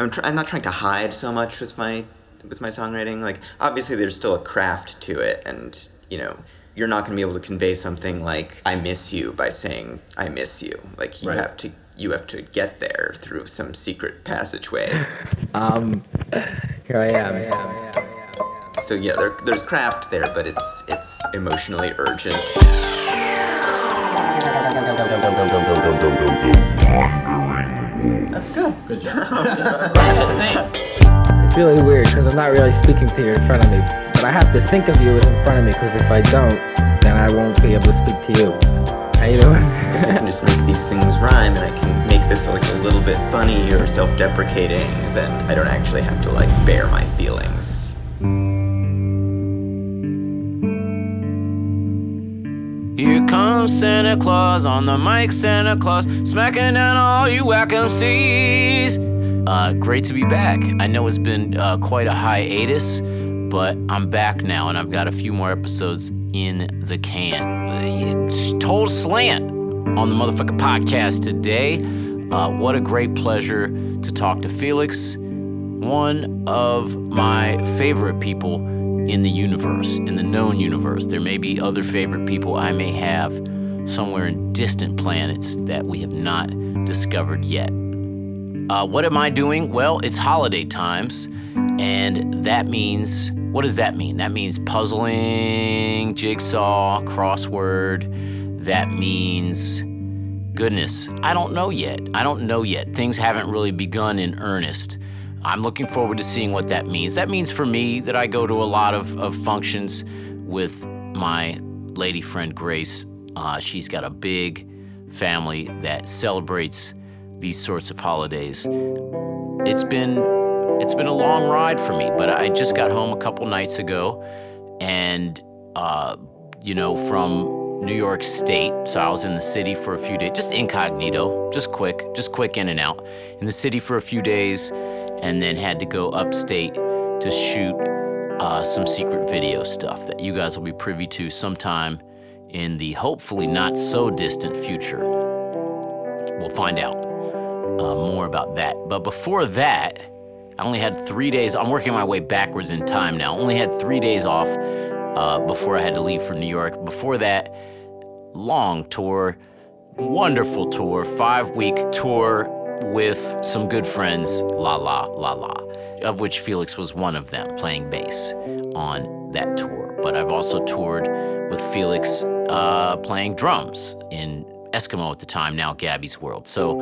I'm tr- I'm not trying to hide so much with my with my songwriting. Like obviously there's still a craft to it, and you know you're not going to be able to convey something like I miss you by saying I miss you. Like you Right. have to you have to get there through some secret passageway. Um, here I am. so yeah, there, there's craft there, but it's it's emotionally urgent. That's good. Good job. Yeah, same. It's really weird because I'm not really speaking to you in front of me, but I have to think of you as in front of me because if I don't, then I won't be able to speak to you. How you doing? If I can just make these things rhyme and I can make this like a little bit funny or self-deprecating, then I don't actually have to like bear my feelings. Here comes Santa Claus on the mic, Santa Claus, smacking down all you whack MCs. Uh, great to be back. I know it's been uh, quite a hiatus, but I'm back now and I've got a few more episodes in the can. Uh, it's Told Slant on the motherfucking podcast today. Uh, what a great pleasure to talk to Felix, one of my favorite people in the universe, in the known universe. There may be other favorite people I may have somewhere in distant planets that we have not discovered yet. Uh, what am I doing? Well, it's holiday times, and that means what does that mean? That means puzzling, jigsaw, crossword. That means goodness, I don't know yet. I don't know yet. Things haven't really begun in earnest. I'm looking forward to seeing what that means. That means for me that I go to a lot of, of functions with my lady friend Grace. Uh, she's got a big family that celebrates these sorts of holidays. It's been it's been a long ride for me, but I just got home a couple nights ago, and uh, you know from New York State. So I was in the city for a few days, just incognito, just quick, just quick in and out. In the city for a few days, and then had to go upstate to shoot uh, some secret video stuff that you guys will be privy to sometime in the hopefully not so distant future. We'll find out uh, more about that. But before that, I only had three days. I'm working my way backwards in time now. Only had three days off uh, before I had to leave for New York. Before that, long tour, wonderful tour, five week tour with some good friends, Lala Lala, of which Felix was one of them, playing bass on that tour. But I've also toured with Felix uh, playing drums in Eskimeaux at the time, now Gabby's World. So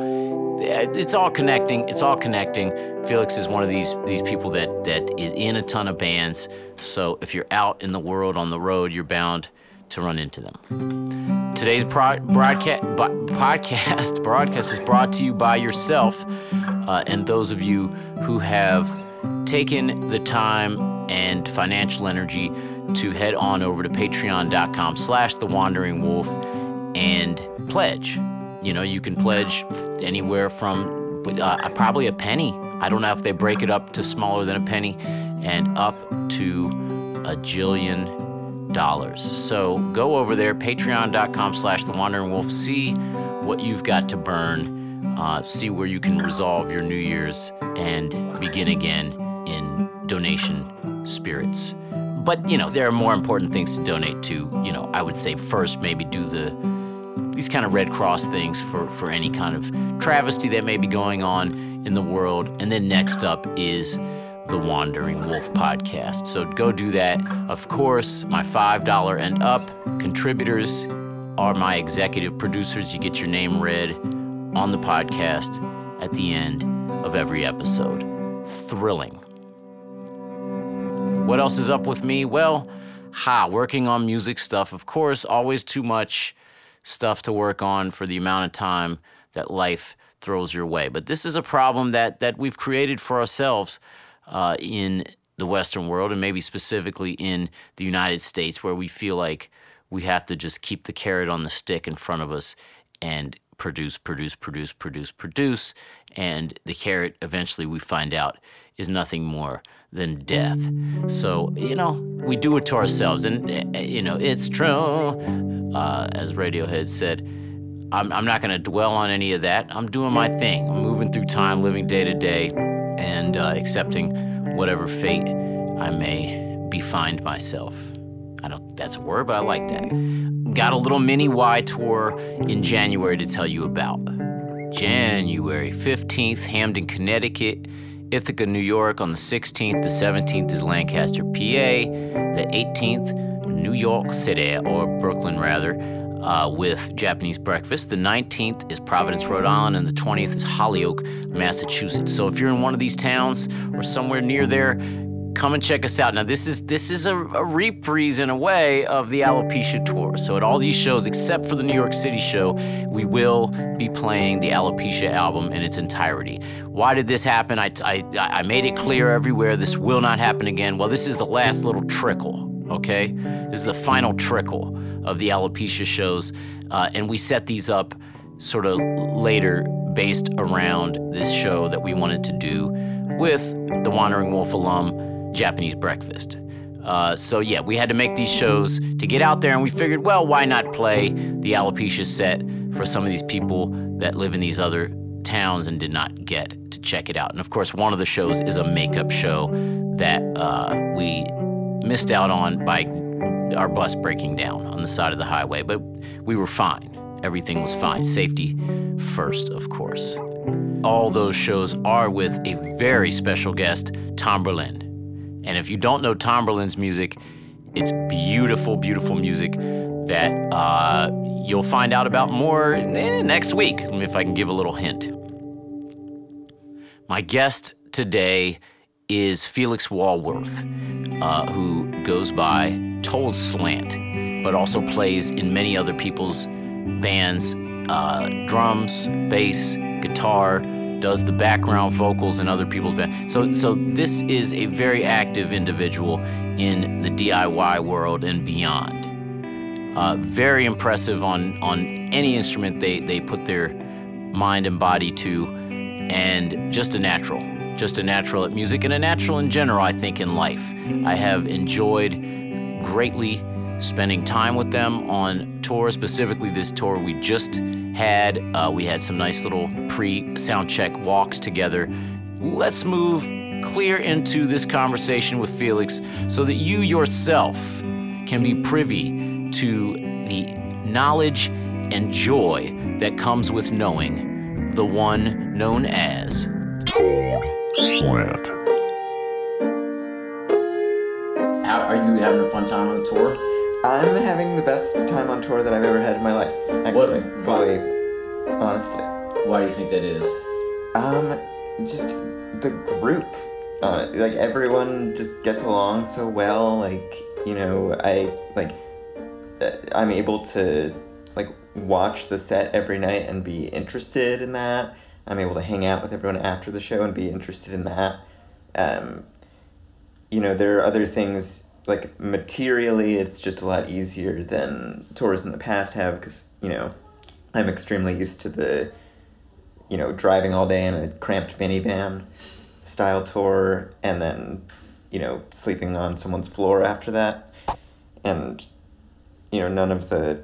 it's all connecting. It's all connecting. Felix is one of these these people that that is in a ton of bands. So if you're out in the world on the road, you're bound to run into them. Today's pro- broadcast podcast broadcast is brought to you by yourself uh, and those of you who have taken the time and financial energy to head on over to patreon.com slash the wandering wolf and pledge you know you can pledge anywhere from uh, probably a penny i don't know if they break it up to smaller than a penny and up to a jillion dollars. So go over there, patreon.com slash the wandering wolf, see what you've got to burn, uh, see where you can resolve your New Year's and begin again in donation spirits. But you know, there are more important things to donate to. You know, I would say first maybe do the these kind of Red Cross things for, for any kind of travesty that may be going on in the world. And then next up is the Wandering Wolf podcast. So go do that. Of course, my $5 and up contributors are my executive producers. You get your name read on the podcast at the end of every episode. Thrilling. What else is up with me? Well, ha, working on music stuff, of course, always too much stuff to work on for the amount of time that life throws your way. But this is a problem that that we've created for ourselves uh, in the Western world, and maybe specifically in the United States, where we feel like we have to just keep the carrot on the stick in front of us and produce, produce, produce, produce, produce, and the carrot eventually we find out is nothing more than death. So you know we do it to ourselves, and uh, you know it's true, uh, as Radiohead said. I'm, I'm not going to dwell on any of that. I'm doing my thing. I'm moving through time, living day to day, and uh, accepting whatever fate I may be find myself. I don't that's a word, but I like that. Got a little mini WHY? tour in January to tell you about. January 15th, Hamden, Connecticut. Ithaca, New York on the 16th. The 17th is Lancaster, PA. The 18th, New York City, or Brooklyn rather, uh, with Japanese breakfast. The 19th is Providence, Rhode Island, and the 20th is Holyoke, Massachusetts. So if you're in one of these towns or somewhere near there, come and check us out. Now this is this is a, a, reprise in a way of the Alopecia tour. So at all these shows, except for the New York City show, we will be playing the Alopecia album in its entirety. Why did this happen? I, I, I made it clear everywhere. This will not happen again. Well, this is the last little trickle. Okay, this is the final trickle of the Alopecia shows, uh, and we set these up sort of later based around this show that we wanted to do with the Wandering Wolf alum Japanese breakfast. Uh, so yeah, we had to make these shows to get out there, and we figured, well, why not play the alopecia set for some of these people that live in these other towns and did not get to check it out. And of course, one of the shows is a makeup show that uh, we missed out on by our bus breaking down on the side of the highway, but we were fine. Everything was fine. Safety first, of course. All those shows are with a very special guest, Tom Berlin. And if you don't know Tom Berlin's music, it's beautiful, beautiful music that uh, you'll find out about more eh, next week, if I can give a little hint. My guest today is Felix Walworth, uh, who goes by Told Slant, but also plays in many other people's bands uh, drums, bass, guitar, does the background vocals in other people's bands. So, so this is a very active individual in the DIY world and beyond. Uh, very impressive on on any instrument they they put their mind and body to, and just a natural, just a natural at music and a natural in general. I think in life, I have enjoyed greatly spending time with them on tour, specifically this tour we just had. Uh, we had some nice little pre sound check walks together. Let's move clear into this conversation with Felix so that you yourself can be privy to the knowledge and joy that comes with knowing the one known as Told Slant. Are you having a fun time on the tour? I'm having the best time on tour that I've ever had in my life. Actually, What- fully, honestly. Why do you think that is? Um, just the group. Uh, like everyone just gets along so well. Like you know, I like. uh, I'm able to like watch the set every night and be interested in that. I'm able to hang out with everyone after the show and be interested in that. Um, you know, there are other things like materially, it's just a lot easier than tours in the past have because you know, I'm extremely used to the you know, driving all day in a cramped minivan style tour and then, you know, sleeping on someone's floor after that. And, you know, none of the.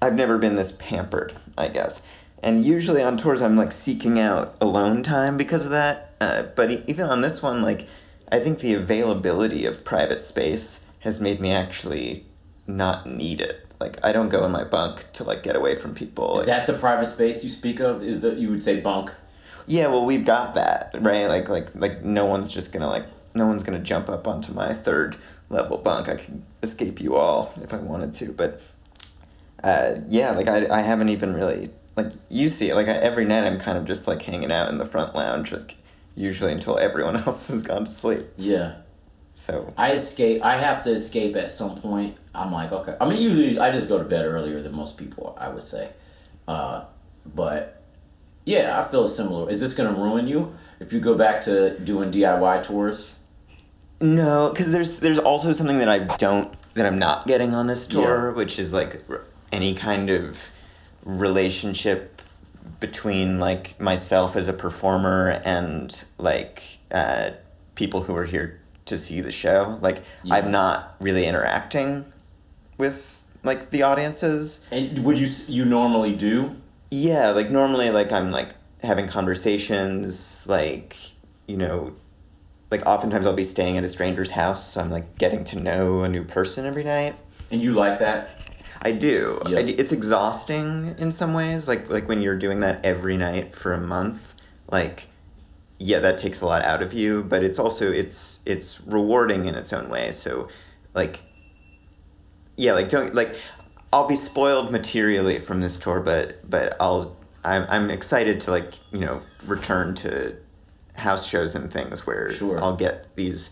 I've never been this pampered, I guess. And usually on tours, I'm like seeking out alone time because of that. Uh, but even on this one, like, I think the availability of private space has made me actually not need it. Like, I don't go in my bunk to like get away from people. Is that the private space you speak of? Is that you would say bunk? Yeah, well, we've got that, right? Like, like, like, no one's just gonna like, no one's gonna jump up onto my third level bunk. I can escape you all if I wanted to, but, uh, yeah, like, I, I haven't even really like you see it. Like, I, every night I'm kind of just like hanging out in the front lounge, like, usually until everyone else has gone to sleep. Yeah. So I escape. I have to escape at some point. I'm like, okay. I mean, usually I just go to bed earlier than most people. I would say, uh, but yeah, I feel similar. Is this gonna ruin you if you go back to doing DIY tours? No, because there's there's also something that I don't that I'm not getting on this tour, which is like any kind of relationship between like myself as a performer and like uh, people who are here to see the show. Like Yeah. I'm not really interacting with like the audiences. And would you you normally do? Yeah, like normally like I'm like having conversations, like you know, like oftentimes I'll be staying at a stranger's house, so I'm like getting to know a new person every night. And you like that? I do. Yeah. I d it's exhausting in some ways. Like like when you're doing that every night for a month, like yeah, that takes a lot out of you. But it's also it's it's rewarding in its own way. So like yeah, like don't like I'll be spoiled materially from this tour, but but I'll I'm I'm excited to like you know return to house shows and things where Sure. I'll get these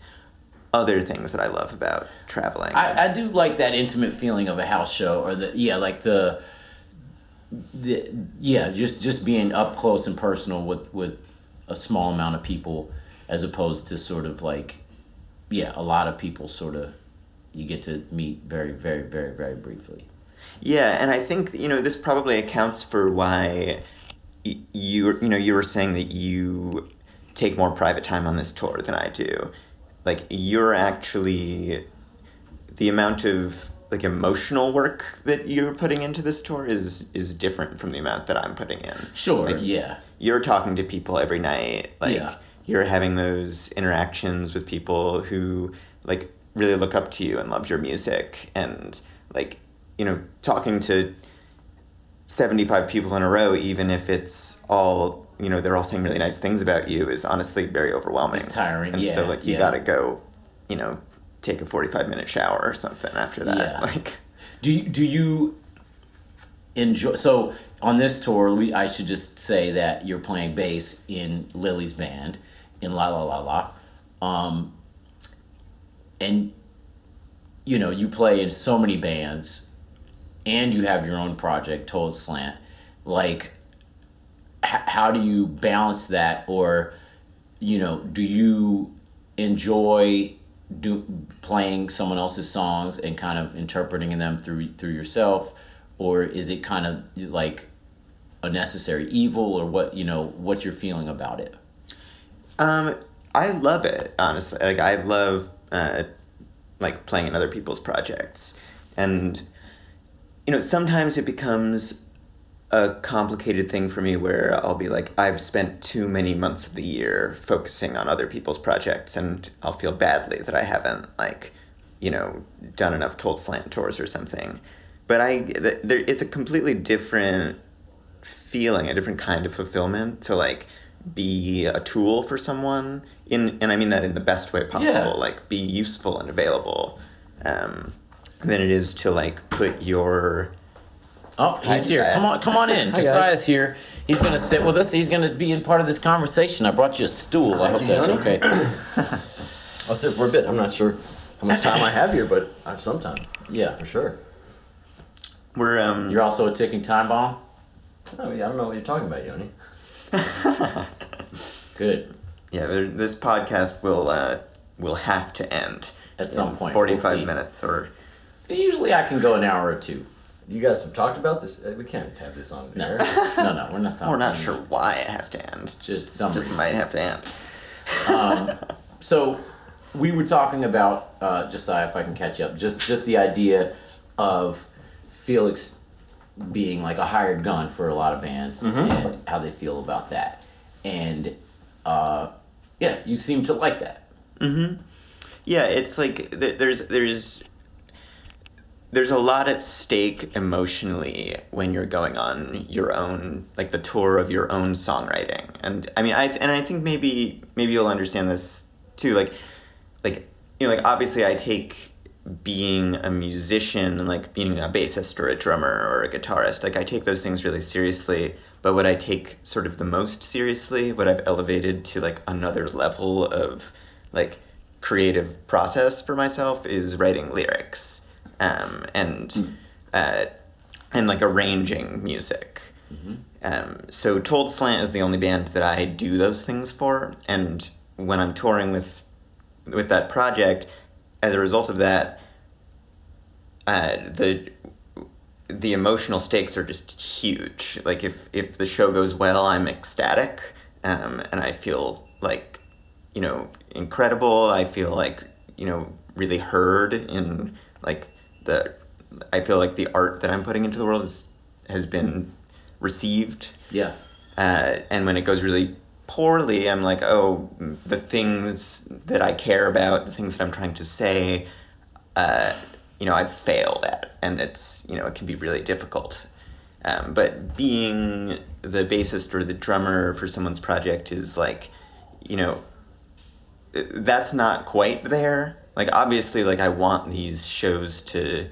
other things that I love about traveling. I, I do like that intimate feeling of a house show, or the yeah, like the, the yeah, just just being up close and personal with with a small amount of people, as opposed to sort of like, yeah, a lot of people sort of, you get to meet very very very very briefly. Yeah, and I think you know this probably accounts for why you you know you were saying that you take more private time on this tour than I do. Like you're actually the amount of like emotional work that you're putting into this tour is is different from the amount that I'm putting in. Sure, Like, yeah, You're talking to people every night. Like Yeah. you're having those interactions with people who like really look up to you and love your music and like you know talking to 75 people in a row even if it's all you know they're all saying really nice things about you is honestly very overwhelming It's tiring, and so like you yeah. gotta go you know take a 45 minute shower or something after that Yeah. like Do you, do you enjoy? So on this tour, we I should just say that you're playing bass in Lillie's band in Lala Lala, um, and you know you play in so many bands, and you have your own project, Told Slant. Like, h- how do you balance that, or you know, do you enjoy do playing someone else's songs and kind of interpreting them through through yourself? Or is it kind of like a necessary evil? Or what you know what you're feeling about it? Um, I love it honestly. Like I love uh, like playing in other people's projects, and you know sometimes it becomes a complicated thing for me where I'll be like I've spent too many months of the year focusing on other people's projects, and I'll feel badly that I haven't like you know done enough told slant tours or something. But I th- there, it's a completely different feeling, a different kind of fulfillment to like be a tool for someone in and I mean that in the best way possible, Yeah. like be useful and available. Um, than it is to like put your oh he's here. Josiah. come on come on in. Hi, guys. josiah's here. He's gonna sit with us. He's gonna be in part of this conversation. I brought you a stool. I hope that's Yoni. okay. I'll sit for a bit. I'm not sure how much time I have here, but I have some time. Yeah. For sure. we're um you're also a ticking time bomb? Oh yeah, I don't know what you're talking about, Yoni. good. Yeah this podcast will uh will have to end At some in point, we'll 45 minutes or usually i can go an hour or two You guys have talked about this. Uh, We can't have this on no air. no no we're not we're not sure why it has to end Just some just reason. might have to end So we were talking about uh, Josiah, if I can catch up, just just the idea of Felix being like a hired gun for a lot of bands and how they feel about that, and uh, yeah, you seem to like that. Yeah, it's like th- there's there's there's a lot at stake emotionally when you're going on your own like the tour of your own songwriting. And I mean I and I think maybe maybe you'll understand this too like like you know like obviously I take being a musician and like being a bassist or a drummer or a guitarist like I take those things really seriously but what I take sort of the most seriously what I've elevated to like another level of like creative process for myself is writing lyrics um, and uh, and like arranging music. Um, so Told Slant is the only band that I do those things for, and when I'm touring with with that project, as a result of that, uh, the the emotional stakes are just huge. Like if if the show goes well, I'm ecstatic, um, and I feel like you know incredible. I feel like you know really heard in like the. I feel like the art that I'm putting into the world is, has been received Yeah, uh, and when it goes really poorly, I'm like, oh, the things that I care about, the things that I'm trying to say, uh, you know, I've failed at, and it's you know it can be really difficult. Um, but being the bassist or the drummer for someone's project is like, you know, that's not quite there. Like obviously, like I want these shows to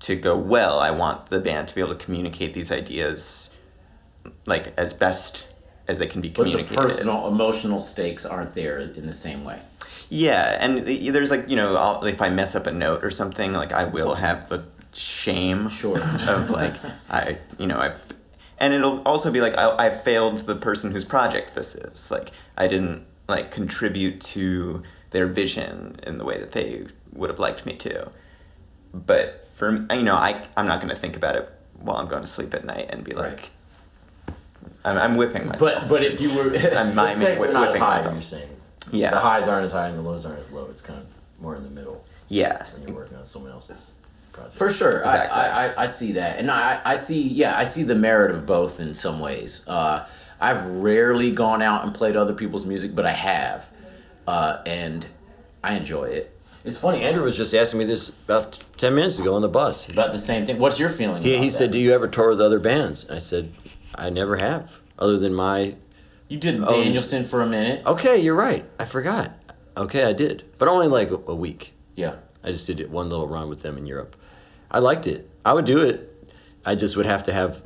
to go well. I want the band to be able to communicate these ideas like as best as they can be But the personal, emotional stakes aren't there in the same way. Yeah, and there's like you know, I'll, if I mess up a note or something, like I will have the shame Sure. of like I you know I've and it'll also be like I, I failed the person whose project this is like I didn't like contribute to their vision in the way that they would have liked me to but for m- you know I I'm not gonna think about it while I'm going to sleep at night and be like Right. I'm, I'm whipping myself But but if you were, I'm The miming stakes whip, are not as whipping high, myself you're saying. Yeah. The highs aren't as high and the lows aren't as low. It's kind of more in the middle yeah when you're working on someone else's project. For sure, Exactly. I, I, I see that, and I, I see yeah, I see the merit of both in some ways. Uh, I've rarely gone out and played other people's music, but I have, uh, and I enjoy it. It's funny. Andrew was just asking me this about ten minutes ago on the bus. About the same thing. What's your feeling? He, he said, "Do you ever tour with other bands?" I said, "I never have, other than my." you did Oh, Danielson for a minute. Okay, you're right. I forgot. Okay, I did, but only like a, a week. Yeah, I just did it one little run with them in Europe. I liked it. I would do it. I just would have to have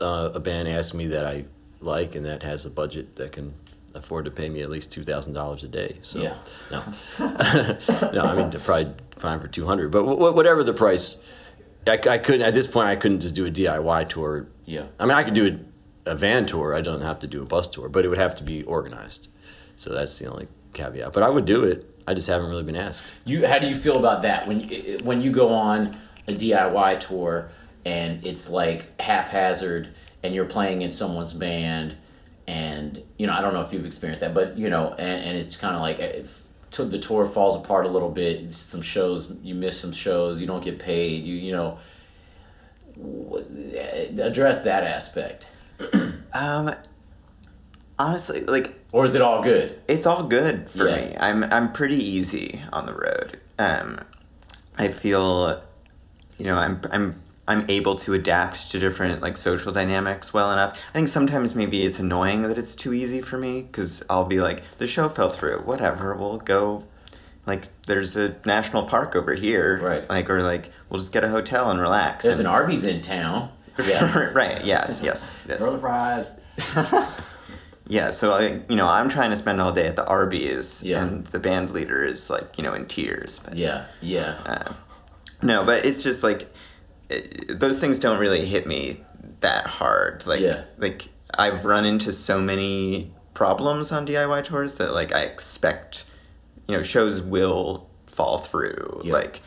uh, a band ask me that I like and that has a budget that can afford to pay me at least two thousand dollars a day. So Yeah. no, no. I mean, probably fine for two hundred, but wh- whatever the price, I couldn't at this point. I couldn't just do a DIY tour. Yeah. I mean, I could do a, a van tour. I don't have to do a bus tour, but it would have to be organized. So that's the only caveat. But I would do it. I just haven't really been asked. you. How do you feel about that when when you go on a DIY tour and it's like haphazard and you're playing in someone's band and you know I don't know if you've experienced that, but you know, and, and it's kind of like if t- the tour falls apart a little bit. Some shows you miss some shows, you don't get paid. You you know, address that aspect, um honestly like or is it all good? it's all good for Yeah. me. I'm I'm pretty easy on the road. Um, I feel, you know, I'm I'm I'm able to adapt to different like social dynamics well enough. I think sometimes maybe it's annoying that it's too easy for me because I'll be like, the show fell through. Whatever, we'll go. Like, there's a national park over here. Right. Like, or like, we'll just get a hotel and relax. There's an and- Arby's in town. Yeah. right. Yes. Yes. Yes. Throw the fries. Yeah, so I, you know, I'm trying to spend all day at the Arby's, Yeah. and the band leader is like, you know, in tears. But, yeah. Yeah. Uh, no, but it's just like it, those things don't really hit me that hard. Like, Yeah. like I've run into so many problems on DIY tours that like I expect, you know, shows will fall through. Yeah. Like,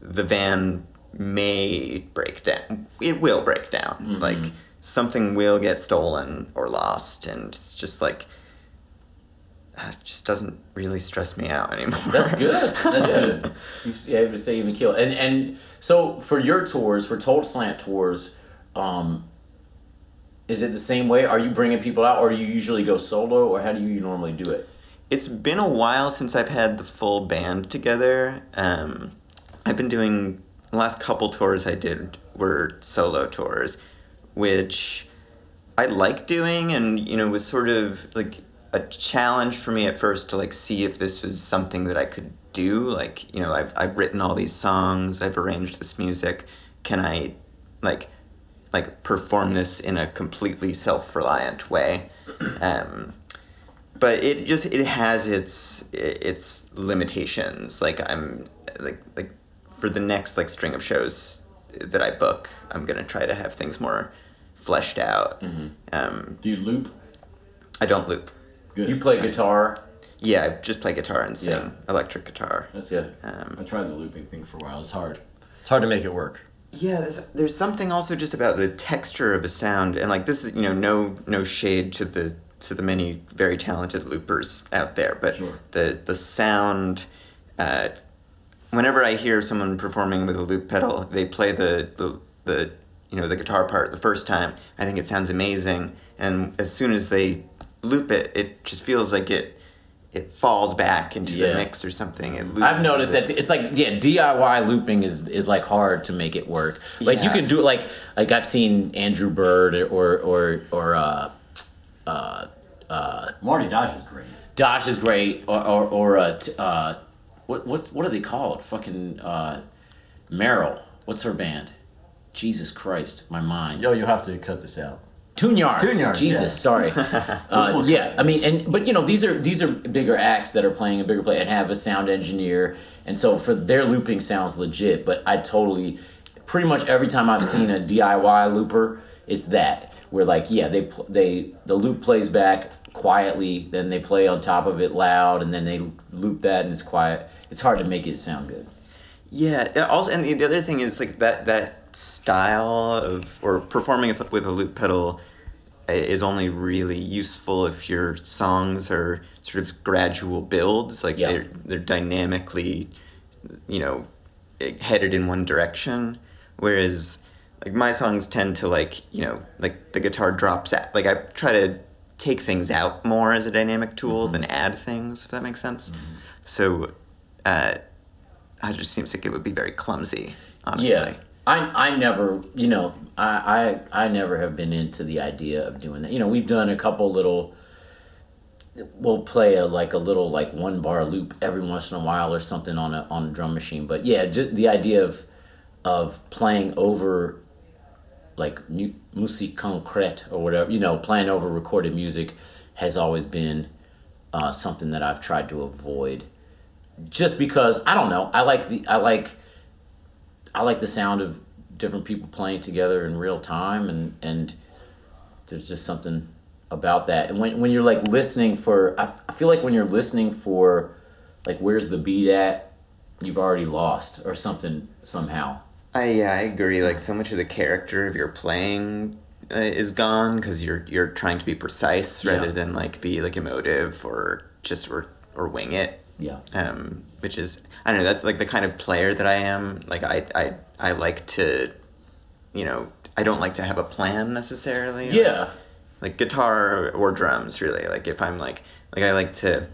the van may break down. It will break down. Mm-hmm. Like something will get stolen or lost, and it's just like. Uh, It just doesn't really stress me out anymore. That's good. That's good. You have to say even kill. And and so for your tours, for Told Slant tours, um, is it the same way? Are you bringing people out, or do you usually go solo, or how do you normally do it? It's been a while since I've had the full band together. Um, I've been doing the last couple tours I did were solo tours, which I like doing, and you know was sort of like a challenge for me at first to like see if this was something that I could do. Like you know I've I've written all these songs, I've arranged this music. Can I like like perform this in a completely self-reliant way? Um, but it just it has its its limitations like i'm like like for the next like string of shows that i book i'm gonna try to have things more fleshed out um, Do you loop? i don't loop Good. You play guitar. yeah i just play guitar and sing Yeah. electric guitar That's Yeah. good. um, I tried the looping thing for a while. It's hard. It's hard to make it work. yeah there's, there's something also just about the texture of a sound and like this is you know no no shade to the to the many very talented loopers out there but Sure. the the sound uh, whenever i hear someone performing with a loop pedal they play the the, the you know the guitar part the first time i think it sounds amazing and as soon as they loop it, it just feels like it it falls back into Yeah. the mix or something. It loses I've noticed that its- it's like yeah, DIY looping is is like hard to make it work. Like you Yeah. can do it like like I've seen Andrew Bird or or or uh, uh, uh, Martin Dosh is great. Dosh is great or or, or uh, t- uh, what what's what are they called? Fucking uh, Merrill. What's her band? Jesus Christ, my mind. Yo, you'll have to cut this out. Tune yards. Tune Yards, Jesus, yeah. sorry. Uh, yeah, I mean, and but you know, these are these are bigger acts that are playing a bigger play and have a sound engineer, and so for their looping sounds legit. But I totally, pretty much every time I've seen a DIY looper, it's that where like yeah, they pl- they the loop plays back quietly, then they play on top of it loud, and then they loop that and it's quiet. It's hard to make it sound good. Yeah. yeah, Also, and the, the other thing is like that that style of or performing with- with a loop pedal is only really useful if your songs are sort of gradual builds. Like Yeah. they're they're dynamically, you know, headed in one direction. Whereas like my songs tend to like you know like the guitar drops out. Like I try to take things out more as a dynamic tool than add things. If that makes sense. So. Uh, it just seems like it would be very clumsy, honestly. Yeah. I, I never, you know, I, I I never have been into the idea of doing that. You know, we've done a couple little. We'll play a like a little like one bar loop every once in a while or something on a on a drum machine. But yeah, just the idea of of playing over like mu- musique concrète or whatever, you know, playing over recorded music has always been uh, something that I've tried to avoid. Just because I don't know, I like the I like I like the sound of different people playing together in real time, and and there's just something about that. And when when you're like listening for, I, I feel like when you're listening for, like where's the beat at, you've already lost or something somehow. I yeah, I agree. Like so much of the character of your playing uh, is gone because you're you're trying to be precise Yeah. rather than like be like emotive or just or or wing it. Yeah. Um, which is I don't know. That's like the kind of player that I am. Like I I I like to, you know, I don't like to have a plan necessarily. Like- Yeah. like guitar or drums really like if i'm like like i like to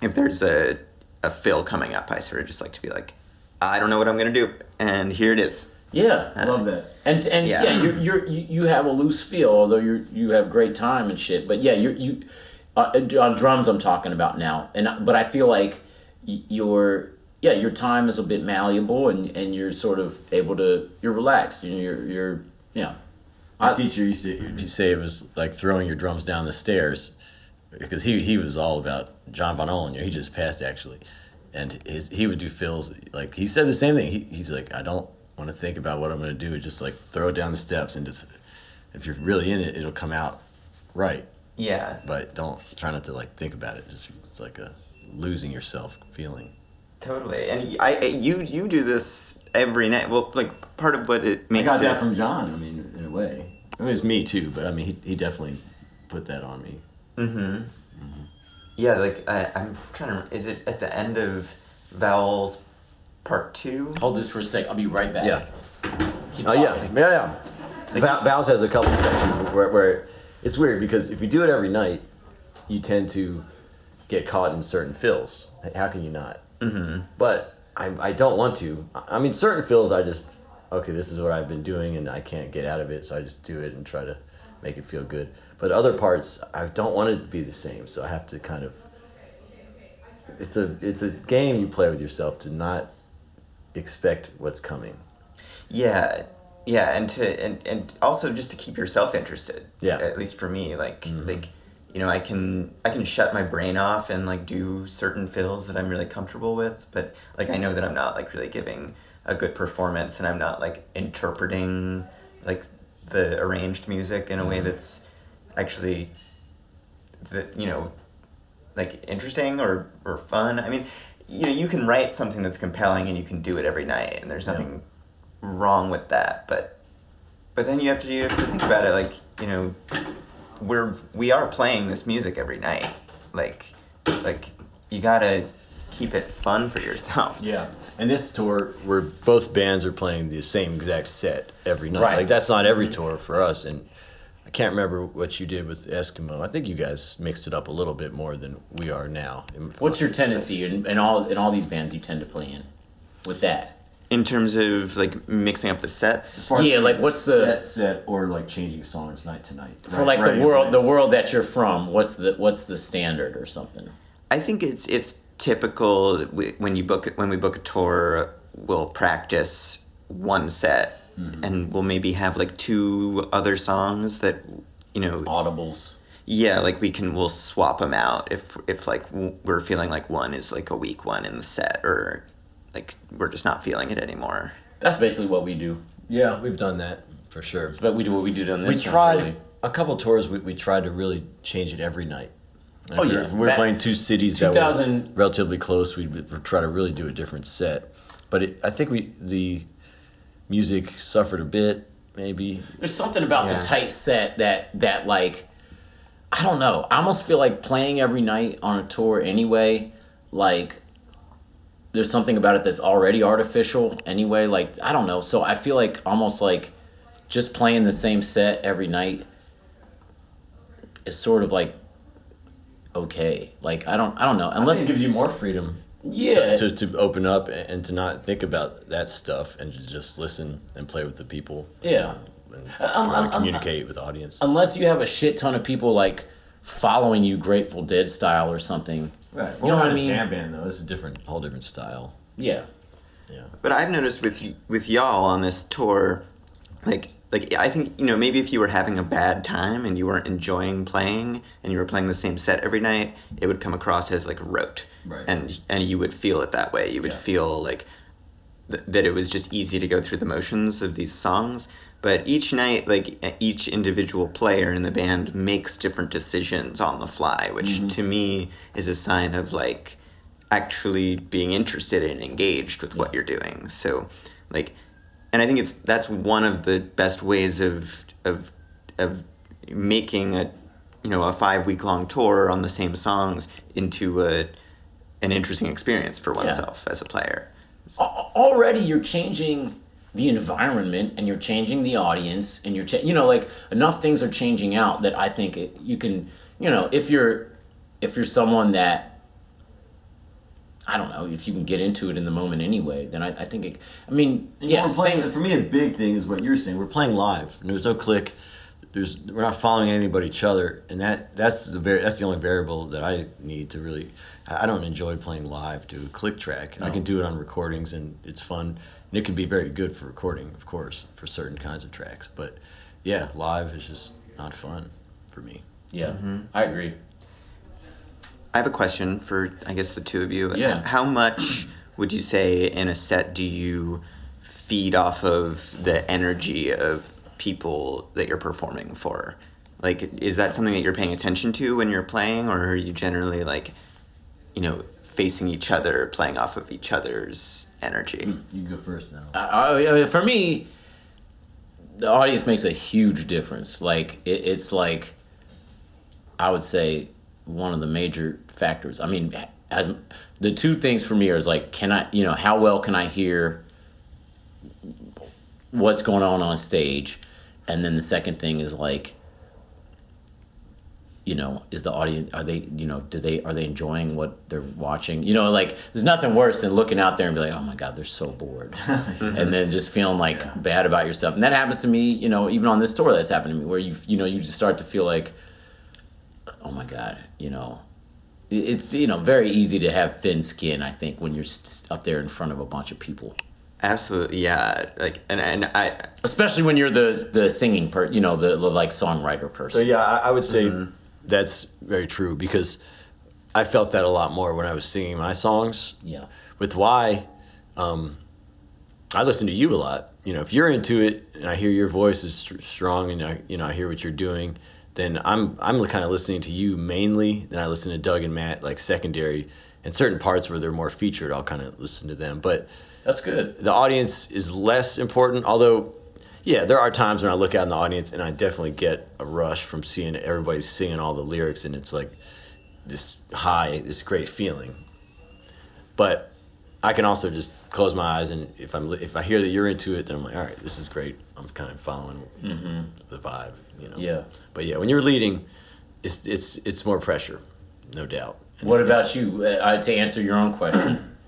if there's a a fill coming up i sort of just like to be like i don't know what i'm gonna do and here it is Yeah. Love that. And and yeah, Yeah. you're, you're you you have a loose feel, although you you have great time and shit. But yeah, you're you uh, on drums. I'm talking about now, and I- but I feel like y- your yeah your time is a bit malleable, and and you're sort of able to you're relaxed. You're you're, you're yeah. My I- teacher used to, used to say it was like throwing your drums down the stairs because he, he was all about John Von Ohlen. He just passed actually. And his he would do fills like he said the same thing. He, he's like, I don't want to think about what I'm going to do. Just like throw it down the steps and just if you're really in it, it'll come out right. yeah But don't try not to like think about it. Just it's like a losing yourself feeling. Totally and i I- you you do this every night well like part of what it makes I got it, that from John. I mean, in a way, I mean, it's me too. But I mean, he, he definitely put that on me. Mm-hmm. Mm-hmm. yeah like I, i'm trying to is it at the end of vowels part two Hold this for a sec. I'll be right back. Yeah. Keep Oh yeah, talking. yeah, yeah. Val- Val's has a couple sections where, where it's weird because if you do it every night, you tend to get caught in certain fills. How can you not? Mm-hmm. But I, I don't want to. I mean, certain fills I just okay. This is what I've been doing, and I can't get out of it, so I just do it and try to make it feel good. But other parts, I don't want it to be the same, so I have to kind of. It's a it's a game you play with yourself to not expect what's coming. Yeah, yeah, and to and, and also just to keep yourself interested. Yeah. At least for me, like like you know, I can I can shut my brain off and like do certain fills that I'm really comfortable with, but like I know that I'm not like really giving a good performance and I'm not like interpreting like the arranged music in a way mm-hmm. that's actually that you know like interesting or, or fun. I mean, you know, you can write something that's compelling and you can do it every night, and there's Yeah. nothing wrong with that. But but then you have to you have to think about it like you know, we're we are playing this music every night. Like like you gotta keep it fun for yourself. Yeah. And this tour, where both bands are playing the same exact set every night. Right. Like that's not every mm-hmm. tour for us, and I can't remember what you did with Eskimeaux. I think you guys mixed it up a little bit more than we are now. What's your tendency in, in all in all these bands you tend to play in with that? In terms of like mixing up the sets, Yeah, like, what's the- set set or like changing songs night to night For like the world the world that you're from, what's the what's the standard or something? I think it's it's typical that we, when you book it when we book a tour, we'll practice one set, mm-hmm. and we'll maybe have like two other songs that you know audibles. Yeah, like we can we'll swap them out if if like we're feeling like one is like a weak one in the set or like we're just not feeling it anymore. That's basically what we do. Yeah, we've done that for sure. But we do what we did on this. We one, tried really. a couple tours. We, we tried to really change it every night. And Oh, yeah. If we were playing two cities that 2000 were relatively close. We'd, we'd try to really do a different set. But it, I think we the music suffered a bit. Maybe There's something about Yeah. the tight set that that like I don't know. I almost feel like playing every night on a tour anyway. Like there's something about it that's already artificial anyway. Like I don't know. So I feel like almost like just playing the same set every night is sort of like okay. Like I don't I don't know unless it gives you more freedom. yeah To, to open up and to not think about that stuff and to just listen and play with the people yeah. and um, try to um, communicate with the audience. Unless you have a shit ton of people like following you Grateful Dead style or something. Right. You know what I mean? Jam band though. It's a different, whole different style. Yeah. Yeah. But I've noticed with y- with y'all on this tour, like like I think you know maybe if you were having a bad time and you weren't enjoying playing and you were playing the same set every night, it would come across as like rote, Right. and and you would feel it that way. You would Yeah. feel like th- that it was just easy to go through the motions of these songs. But each night, like each individual player in the band makes different decisions on the fly, which mm-hmm. to me is a sign of like actually being interested and engaged with what you're doing. So, like, and I think it's that's one of the best ways of of of making a you know a five week long tour on the same songs into a an interesting experience for oneself as a player. Already you're changing the environment and you're changing the audience and you're cha- you know like enough things are changing out that I think it, you can you know if you're if you're someone that I don't know if you can get into it in the moment anyway then I, I think it I mean yeah playing, same for me, a big thing is what you're saying. We're playing live. And there's no click. There's we're not following anything but each other, and that that's the very that's the only variable that I need to really. I don't enjoy playing live to a click track. I can do it on recordings, and it's fun. And it can be very good for recording, of course, for certain kinds of tracks. But yeah, live is just not fun for me. yeah mm-hmm. I agree I have a question for I guess the two of you. Yeah. How much would you say in a set do you feed off of the energy of people that you're performing for? Like is that something that you're paying attention to when you're playing or are you generally like you know facing each other, playing off of each other's energy? Hmm, you can go first now. I, I, I mean, for me, the audience makes a huge difference. Like it, it's like, I would say one of the major factors. I mean, as the two things for me are is like, can I, you know, how well can I hear what's going on on stage, and then the second thing is like, you know, is the audience are they, you know, do they are they enjoying what they're watching? You know, like there's nothing worse than looking out there and be like, oh my god, they're so bored, mm-hmm. and then just feeling like bad about yourself. And that happens to me, you know, even on this tour, that's happened to me, where you you know you just start to feel like, oh my god, you know. It's you know very easy to have thin skin. I think when you're up there in front of a bunch of people, Absolutely. Yeah. Like and and I especially when you're the the singing per, you know, the, the like songwriter person. So yeah, I, I would say mm-hmm. That's very true because I felt that a lot more when I was singing my songs. yeah. With why, um, I listen to you a lot. You know, if you're into it and I hear your voice is str- strong and I, you know, I hear what you're doing, then I'm I'm kind of listening to you mainly. Then I listen to Doug and Matt like secondary. And certain parts where they're more featured, I'll kind of listen to them. But That's good. the audience is less important. Although, yeah, there are times when I look out in the audience and I definitely get a rush from seeing everybody singing all the lyrics, and it's like this high, this great feeling. But I can also just close my eyes and if I'm if I hear that you're into it, then I'm like, all right, this is great. I'm kind of following the vibe, you know. Mm-hmm. Yeah. But yeah, when you're leading, it's it's it's more pressure, no doubt. And What about you? Uh, to answer your own question.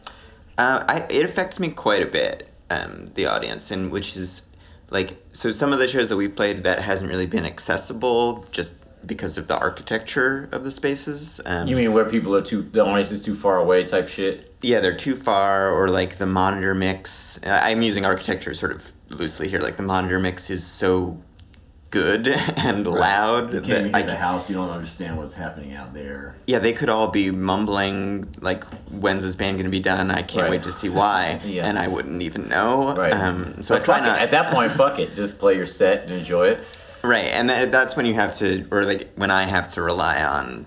Uh, I, it affects me quite a bit, um, the audience, and which is like so. Some of the shows that we've played that hasn't really been accessible just because of the architecture of the spaces. Um, you mean where people are too, the audience is too far away type shit? yeah, they're too far, or like the monitor mix. I'm using architecture sort of loosely here. Like the monitor mix is so good and loud You can't that even I hear the house. You don't understand what's happening out there. yeah, they could all be mumbling like, "When's this band gonna be done? I can't Right. wait to see WHY," Yeah. and I wouldn't even know. Right. Um, so But I try fuck it. At that point, fuck it. Just play your set and enjoy it. Right, and that, that's when you have to, or like when I have to rely on,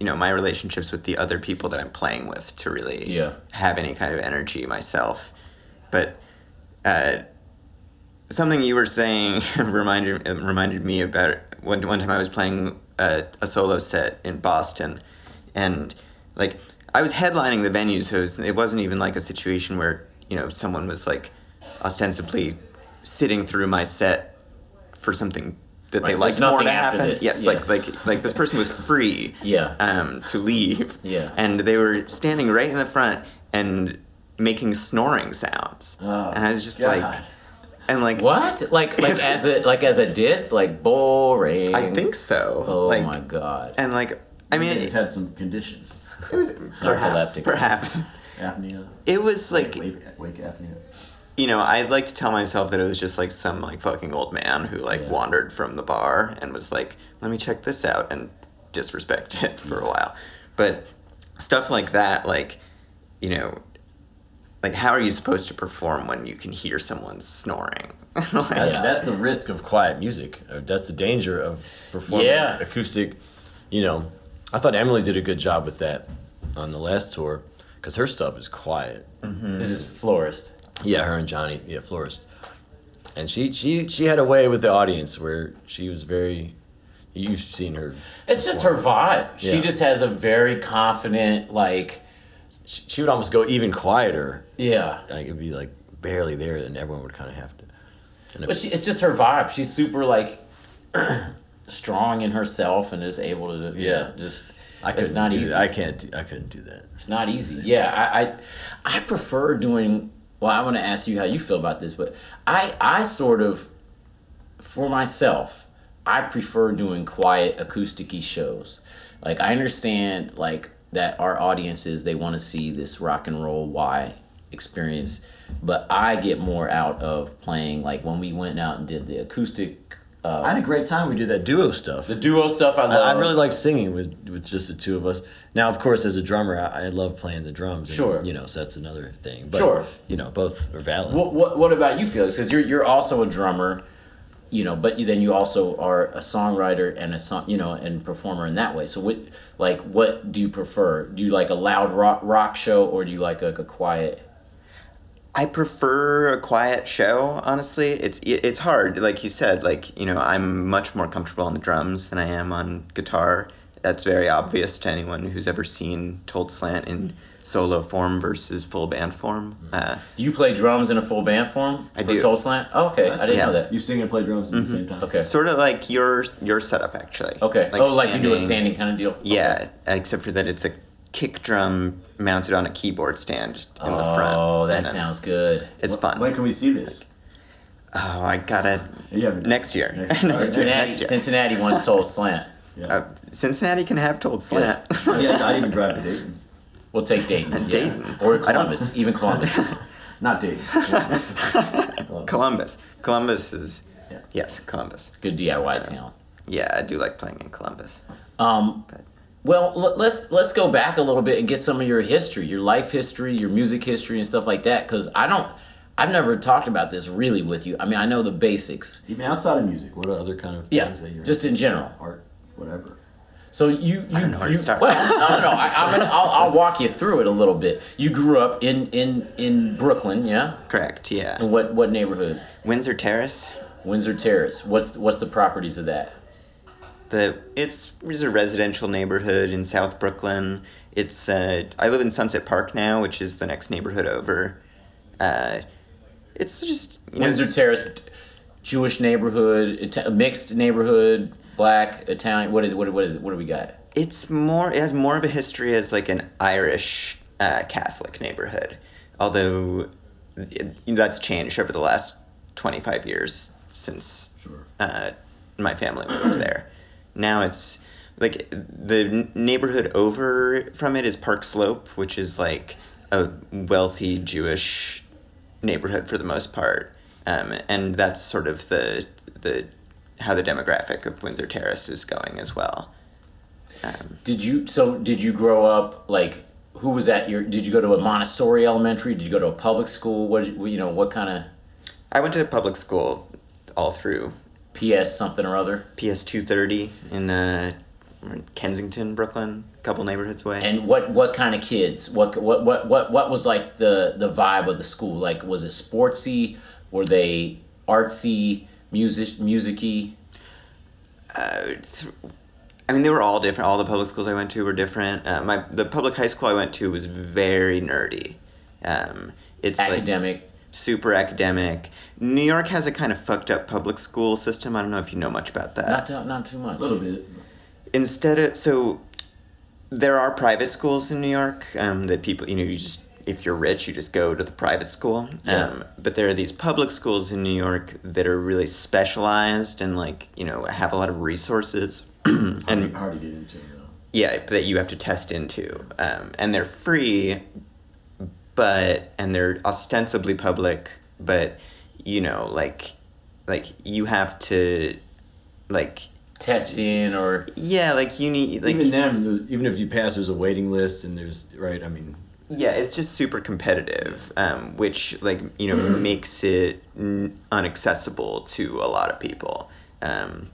you know, my relationships with the other people that I'm playing with to really Yeah. have any kind of energy myself. But uh, something you were saying reminded reminded me about one one time I was playing a, a solo set in Boston, and like I was headlining the venue, so it, was, it wasn't even like a situation where you know someone was like ostensibly sitting through my set for something that they Right, liked there's more to happen. this, Yes, yeah. like like like this person was free. Yeah. Um, to leave. Yeah. And they were standing right in the front and making snoring sounds. Oh, and I was just God. like, and like What? Like like as a like as a diss? Like boring. I think so. Oh like, my god. And like, I mean, He it, just had some condition, it was perhaps, perhaps. apnea, It was like, wake, wake apnea. you know, I like to tell myself that it was just like some like fucking old man who like Yeah. wandered from the bar and was like, let me check this out and disrespect it for a while. But stuff like that, like, you know, like how are you supposed to perform when you can hear someone snoring? Like, Yeah. That's the risk of quiet music. That's the danger of performing Yeah. acoustic. You know, I thought Emily did a good job with that on the last tour because her stuff is quiet. Mm-hmm. This is Florist. Yeah, her and Johnny, yeah, Florist, and she she she had a way with the audience where she was very. You've seen her. It's just her vibe. She just has a very confident, like, She, she would almost go even quieter. yeah. Like it'd be like barely there, and everyone would kind of have to. But she, it's just her vibe. She's super like strong in herself and is able to yeah, Yeah. just I it's do easy. That. I can't. Do, I couldn't do that. It's not easy. Yeah, I, I I prefer doing. Well, I want to ask you how you feel about this, but I I sort of, for myself, I prefer doing quiet acousticy shows. Like I understand like that our audiences they want to see this rock and roll Y experience, but I get more out of playing like when we went out and did the acoustic. Uh, I had a great time. We did that duo stuff. the duo stuff I love. I, I really like singing with with just the two of us. Now, of course, as a drummer, I, I love playing the drums. And, Sure. You know, so that's another thing. But, Sure. You know, both are valid. What, what, what about you, Felix? Because you're you're also a drummer, you know, but then you also are a songwriter and a song, you know, and performer in that way. So what, like, what do you prefer? Do you like a loud rock rock show or do you like a, a quiet? I prefer a quiet show. Honestly, it's it's hard. Like you said, like you know, I'm much more comfortable on the drums than I am on guitar. That's very obvious to anyone who's ever seen Told Slant in solo form versus full band form. Uh, Do you play drums in a full band form I for do. Told Slant? Oh, okay, I didn't yeah. know that. You sing and play drums at the same time. Okay, sort of like your your setup actually. okay. oh, like you do a standing kind of deal. Yeah, except for that it's a kick drum mounted on a keyboard stand in the front. Oh, that And sounds good. It's Wh- fun. When can we see this? Oh, I gotta You haven't- next year. Next year. Cincinnati, Next year. Cincinnati wants Told Slant. Yeah. Uh, Cincinnati can have Told Slant. yeah, not even drive to Dayton. We'll take Dayton. And yeah. Dayton. Or I don't- Columbus, even Columbus. Not Dayton. Columbus. Columbus is Yeah. yes, Columbus. Good DIY town. Yeah, I do like playing in Columbus. Um, well, l- let's let's go back a little bit and get some of your history, your life history, your music history, and stuff like that. Because I don't, I've never talked about this really with you. I mean, I know the basics. Even outside of music, what are other kind of Yeah, things that you're just in general. art, whatever. So you, you, don't know where to start. well, no, no, no. I, I'm gonna, I'll, I'll walk you through it a little bit. You grew up in in in Brooklyn, yeah. Correct. Yeah. In what what neighborhood? Windsor Terrace. Windsor Terrace. What's what's the properties of that? The it's, it's a residential neighborhood in South Brooklyn. it's uh, I live in Sunset Park now, which is the next neighborhood over. Uh, it's just you know, Windsor it's- Terrace, Jewish neighborhood, mixed neighborhood, black, Italian. What is what? What is it? What do we got? It's more. It has more of a history as like an Irish uh, Catholic neighborhood, although it, you know, that's changed over the last twenty five years since Sure. uh, my family moved there. Now it's like the neighborhood over from it is Park Slope, which is like a wealthy Jewish neighborhood for the most part, um, and that's sort of the the how the demographic of Windsor Terrace is going as well. Um, Did you so? Did you grow up like? Who was at your? Did you go to a Montessori elementary? Did you go to a public school? What you you know? What kind of I went to public school all through PS something or other? PS two thirty in uh, Kensington, Brooklyn, a couple neighborhoods away. And what what kind of kids? What what what what what was like the the vibe of the school? Like was it sportsy? Were they artsy, music musicy? uh, th- I mean, they were all different. All the public schools I went to were different. Uh, my the public high school I went to was very nerdy. Um, it's like Academic. super academic. New York has a kind of fucked up public school system. I don't know if you know much about that. Not too, not too much. A little bit. Instead of so, there are private schools in New York um, that people you know you just if you're rich you just go to the private school. Yeah. Um, but there are these public schools in New York that are really specialized and like you know have a lot of resources. Hard, and to, hard to get into though. yeah, that you have to test into, um, and they're free, but and they're ostensibly public, but you know, like, like you have to, like, Testing or yeah, like you need, like, even them, even if you pass, there's a waiting list, and there's right. I mean, yeah, it's just super competitive, um, which like you know makes it n- unaccessible to a lot of people. Um,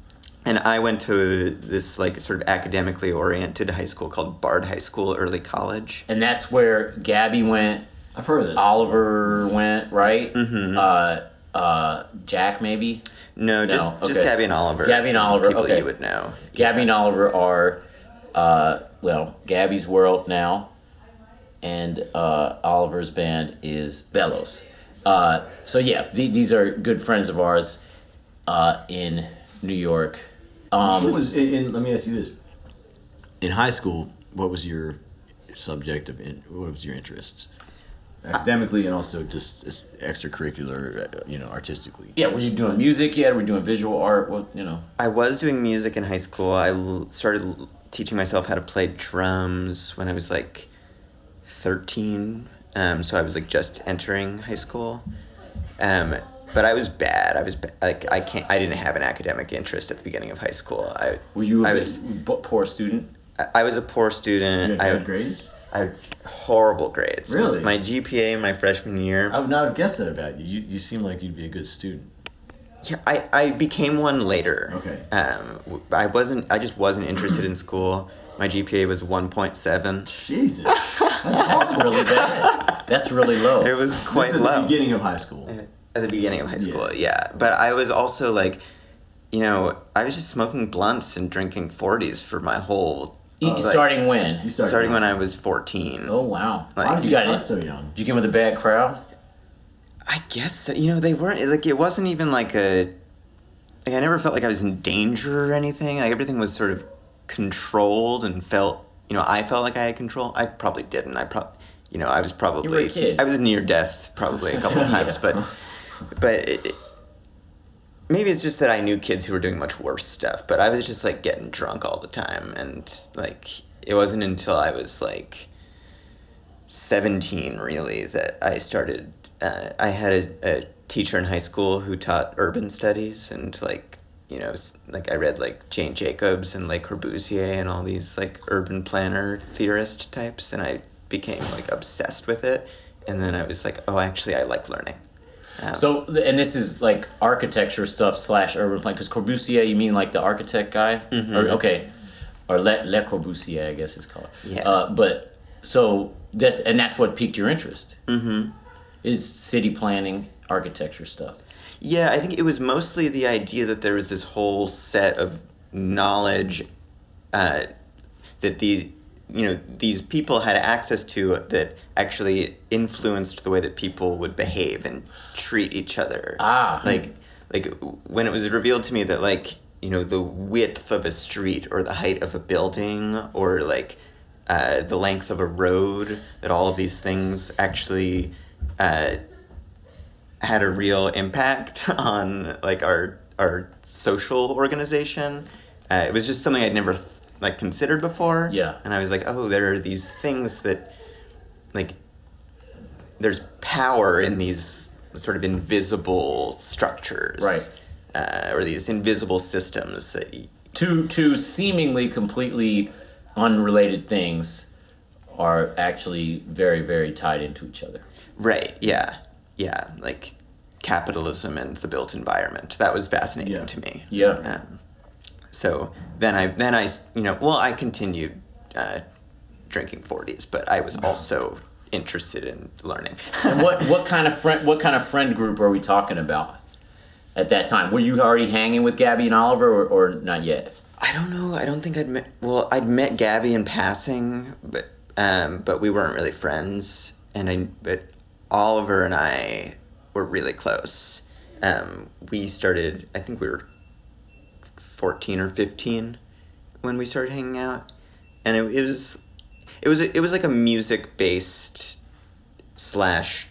and I went to this like sort of academically oriented high school called Bard High School Early College. and that's where Gabby went. I've heard of this. Oliver went right. Mm-hmm. Uh, uh, Jack maybe. No, just No, just okay. Gabby and Oliver. Gabby and Oliver, People okay. you would know. Gabby and Oliver are, uh, well, Gabby's World now, and uh, Oliver's band is Bellows. Uh, so yeah, th- these are good friends of ours uh, in New York. what Um, was in, in? Let me ask you this: In high school, what was your subject of? In, what was your interests? Academically and also just as extracurricular, uh, you know, artistically. yeah, were you doing music yet? Were you doing visual art? What you know? I was doing music in high school. I l- started l- teaching myself how to play drums when I was like 13. Um, so I was like just entering high school. Um, but I was bad. I was ba- like I can't. I didn't have an academic interest at the beginning of high school. I Were you a I was poor student? I- I was a poor You student. had I grades. I had horrible grades. Really? My GPA my freshman year. I would not have guessed that about you. You, you seem like you'd be a good student. Yeah, I, I became one later. Okay. Um, I wasn't. I just wasn't interested in school. My GPA was one point seven. Jesus, that's That's really bad. That's really low. It was quite this is low the beginning of high school. at the beginning of high school. Yeah. Yeah. but I was also like, you know, I was just smoking blunts and drinking forties for my whole. E- like, uh, starting when? You started starting when. I was fourteen. Oh wow! Like- Why did you, got start so young? Did you get with a bad crowd? I guess so. you know they weren't like it wasn't even like a. Like I never felt like I was in danger or anything. Like everything was sort of controlled and felt. You know, I felt like I had control. I probably didn't. I probably, you know, I was probably. kid. I was near death probably a couple of times, but, but it, it- maybe it's just that I knew kids who were doing much worse stuff. But I was just like getting drunk all the time, and like it wasn't until I was like 17 really that I started uh, I had a, a teacher in high school who taught urban studies and like you know like I read like Jane Jacobs and like Corbusier and all these like urban planner theorist types and I became like obsessed with it and then I was like oh actually I like learning um, So, and this is like architecture stuff slash urban plan. Because Corbusier, you mean like the architect guy? Or okay, or Le, Le Corbusier, I guess it's called. Yeah. Uh, but so that's and that's what piqued your interest. Mm-hmm. Is city planning, architecture stuff. Yeah, I think it was mostly the idea that there was this whole set of knowledge uh, that the you know these people had access to that actually influenced the way that people would behave and treat each other. Ah. like like when it was revealed to me that like you know the width of a street or the height of a building or like uh, the length of a road that all of these things actually uh, had a real impact on like our our social organization. Uh, it was just something I'd never like considered before. Yeah. and I was like, oh, there are these things that like there's power in these sort of invisible structures, Right. Uh, or these invisible systems that. two two seemingly completely unrelated things are actually very very tied into each other. Right. Yeah. Yeah. Like capitalism and the built environment. That was fascinating Yeah. to me. Yeah. Um, so then I then I you know well I continued uh, drinking forties, but I was also interested in learning. And what what kind of friend what kind of friend group are we talking about at that time? Were you already hanging with Gabby and Oliver or, or not yet? I don't know. I don't think I'd met. Well, I'd met Gabby in passing, but um, but we weren't really friends. And I, but Oliver and I were really close. Um, we started. I think we were fourteen or fifteen when we started hanging out, and it, it was, it was it was like a music based slash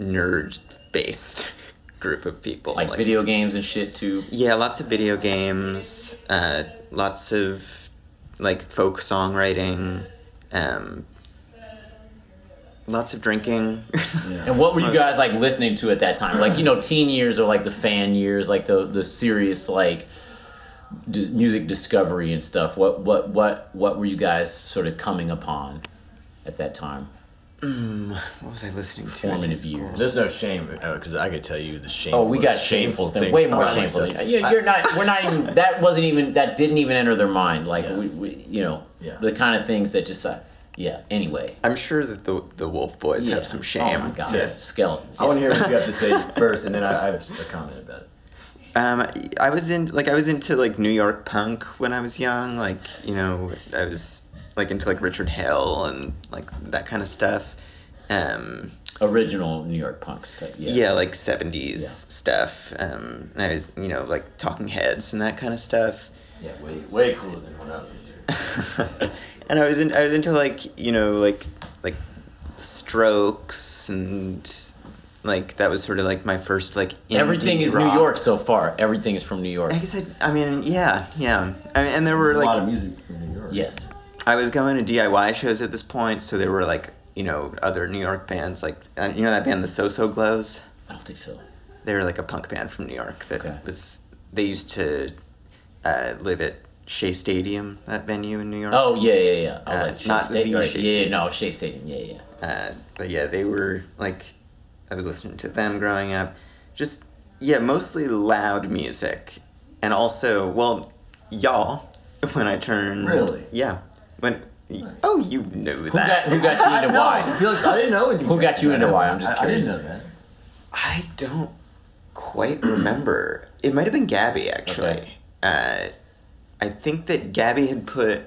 nerd based group of people. Like, video games and shit too. Yeah, lots of video games, uh, lots of like folk songwriting, um, lots of drinking. And what were you guys like listening to at that time? Like you know, teen years or like the fan years, like the the serious like dis- music discovery and stuff. What what what what were you guys sort of coming upon at that time? what was I listening to? in Formative years. There's no shame because I could tell you the shame. Oh, we got shameful things. Way more shameful. Than, you, you're not. We're not even. That wasn't even. That didn't even enter their mind. Like Yeah. we, we, you know, Yeah. the kind of things that just. Uh, yeah. Anyway. I'm sure that the the Wolf Boys Yeah. have some shame. Oh my god. Yes. Skeletons. I want to hear what you have to say first, and then I, I have a comment about it. Um, I was in like I was into like New York punk when I was young. Like you know, I was like into like Richard Hell and like that kind of stuff. Um, Original New York punk stuff. Yeah. yeah, like 70s Yeah. stuff. Um, and I was, you know, like Talking Heads and that kind of stuff. Yeah, way way cooler than what I was into. and I was in, I was into like, you know, like like Strokes and like that was sort of like my first like indie Everything is rock. New York so far. Everything is from New York. I guess I, I mean, yeah, yeah. I mean, and there were There's a lot of music from New York. Yes. I was going to DIY shows at this point, so there were like, you know, other New York bands like uh, you know that band the So So Glos. I don't think so. They were like a punk band from New York that Okay. was. They used to uh, live at Shea Stadium, that venue in New York. Oh yeah, yeah, yeah. I was Uh, like, Shea not State- the right, Shea Yeah, yeah, Stadium. no, Shea Stadium. Yeah, yeah. Uh, but yeah, they were like, I was listening to them growing up. Just yeah, mostly loud music, and also well, y'all. When I turned Really? yeah, when oh you knew Who got that. who got you into WHY? Felix, I didn't know Who got you into WHY? I'm just I, I didn't know that. I don't quite remember. It might have been Gabby actually. Okay. Uh, I think that Gabby had put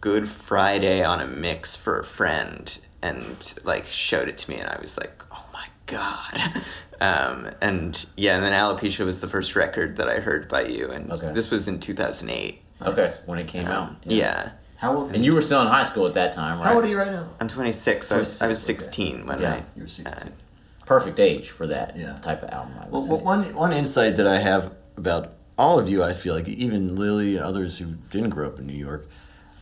Good Friday on a mix for a friend and like showed it to me, and I was like, oh my god. Um, and yeah, and then Alopecia was the first record that I heard by you, and Okay. this was in two thousand eight. Okay, when it came out. Um, yeah. How old? And you were still in high school at that time, right? How old are you right now? I'm 26, so I was, I was 26, okay. 16 when Yeah. I. You were 16. Perfect age for that Yeah. type of album. I would Well, say. well, one one insight that I have about all of you, I feel like even Lillie and others who didn't grow up in New York,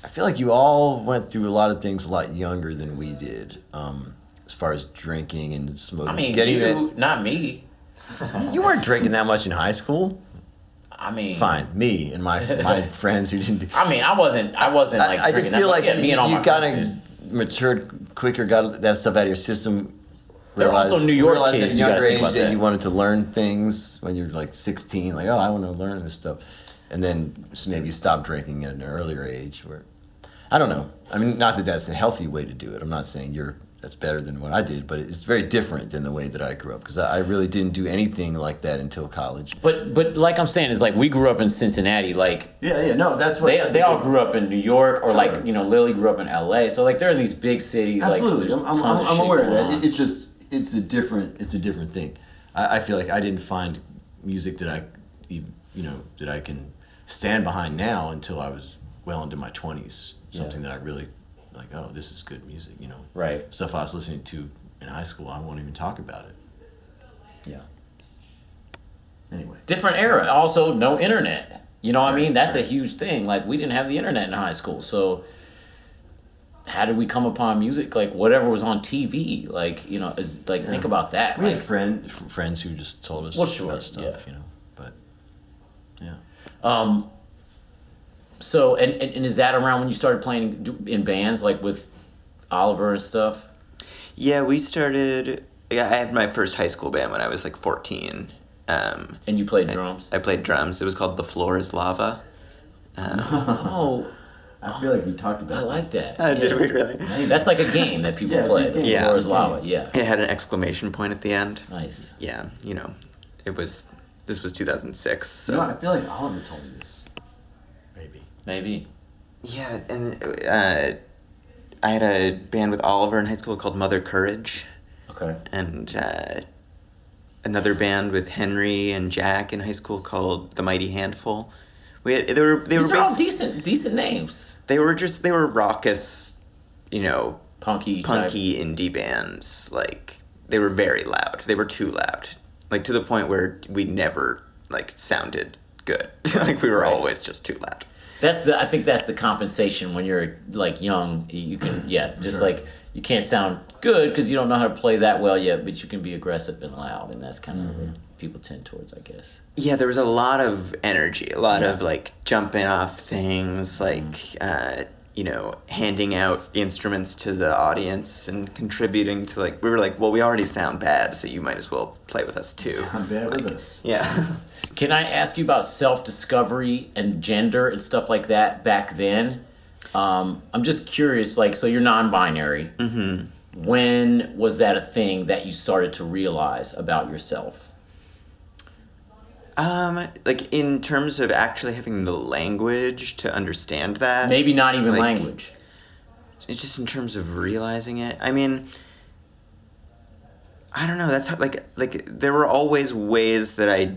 I feel like you all went through a lot of things a lot younger than we did, um, as far as drinking and smoking. I mean, getting you, not me. you weren't drinking that much in high school. I mean, Fine, me and my my friends who didn't. I mean, I wasn't. I wasn't like. I, I just that feel like yeah, me and all you my kind of matured quicker, got that stuff out of your system. They're also New York realized kids, At you younger age that that. you wanted to learn things when you're like 16, like oh, I want to learn this stuff, and then maybe stop drinking at an earlier age. Where I don't know. I mean, not that that's a healthy way to do it. I'm not saying you're that's better than what I did, but it's very different than the way that I grew up because I, I really didn't do anything like that until college. But but like I'm saying, it's like we grew up in Cincinnati. Like Yeah, yeah, no, that's what they, they all grew up in New York, or Sure. like you know Lillie grew up in L.A. So like they're in these big cities. Absolutely, like I'm, I'm, I'm, I'm aware of that. It, it's just it's a different it's a different thing. I, I feel like I didn't find music that I even you know that I can stand behind now until I was well into my twenties. Something that I really like. Oh, this is good music. You know, Right. Stuff I was listening to in high school. I won't even talk about it. yeah. Anyway, different era. Also, no internet. You know what I mean? That's a huge thing. Like we didn't have the internet in high school, so how did we come upon music? Like whatever was on TV. Like you know, is like think about that. we Like, had friend, f- friends who just told us Well, sure, about stuff. yeah. You know, but yeah. um, so and, and and is that around when you started playing in bands like with Oliver and stuff? Yeah, we started. Yeah, I had my first high school band when I was like 14. Um, And you played drums. I played drums. It was called The Floor is Lava. Oh, I feel like we talked about. I about like that. Uh, Did Yeah. we really? That's like a game that people Yeah, it's a play. The game. Yeah. floor It's is lava. Yeah. It had an exclamation point at the end. Nice. Yeah, you know, it was. This was 2006. So. No, I feel like Oliver told me this. Maybe. Maybe. Yeah, and uh, I had a band with Oliver in high school called Mother Courage, Okay. and uh, another band with Henry and Jack in high school called The Mighty Handful. We had, they were they These were are all decent, decent names. They were just they were raucous, you know, Punky. type. punky indie bands. Like they were very loud. They were too loud, like to the point where we never like sounded good. like we were Right. always just too loud. That's the. I think that's the compensation when you're like young. You can yeah, just Sure. like you can't sound good because you don't know how to play that well yet, but you can be aggressive and loud, and that's kind of what people tend towards, I guess. Yeah, there was a lot of energy, a lot Yeah. of like jumping off things, like uh, you know, handing out instruments to the audience and contributing to like we were like, well, we already sound bad, so you might as well play with us too. Sound bad with us. Yeah. Can I ask you about self discovery and gender and stuff like that back then? Um, I'm just curious, like, so you're non binary. Mm-hmm. When was that a thing that you started to realize about yourself? um, like in terms of actually having the language to understand that. Maybe not even Like- language. it's just in terms of realizing it i mean i don't know that's how like like there were always ways that i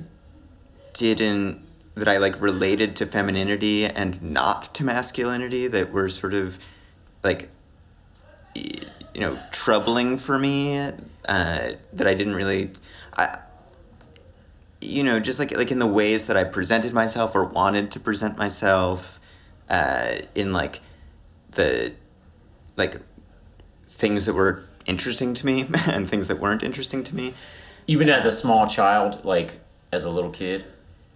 didn't that i like related to femininity and not to masculinity that were sort of like you know troubling for me uh, that i didn't really i you know just like like in the ways that i presented myself or wanted to present myself uh, in like the like things that were interesting to me and things that weren't interesting to me. Even as a small child, like as a little kid?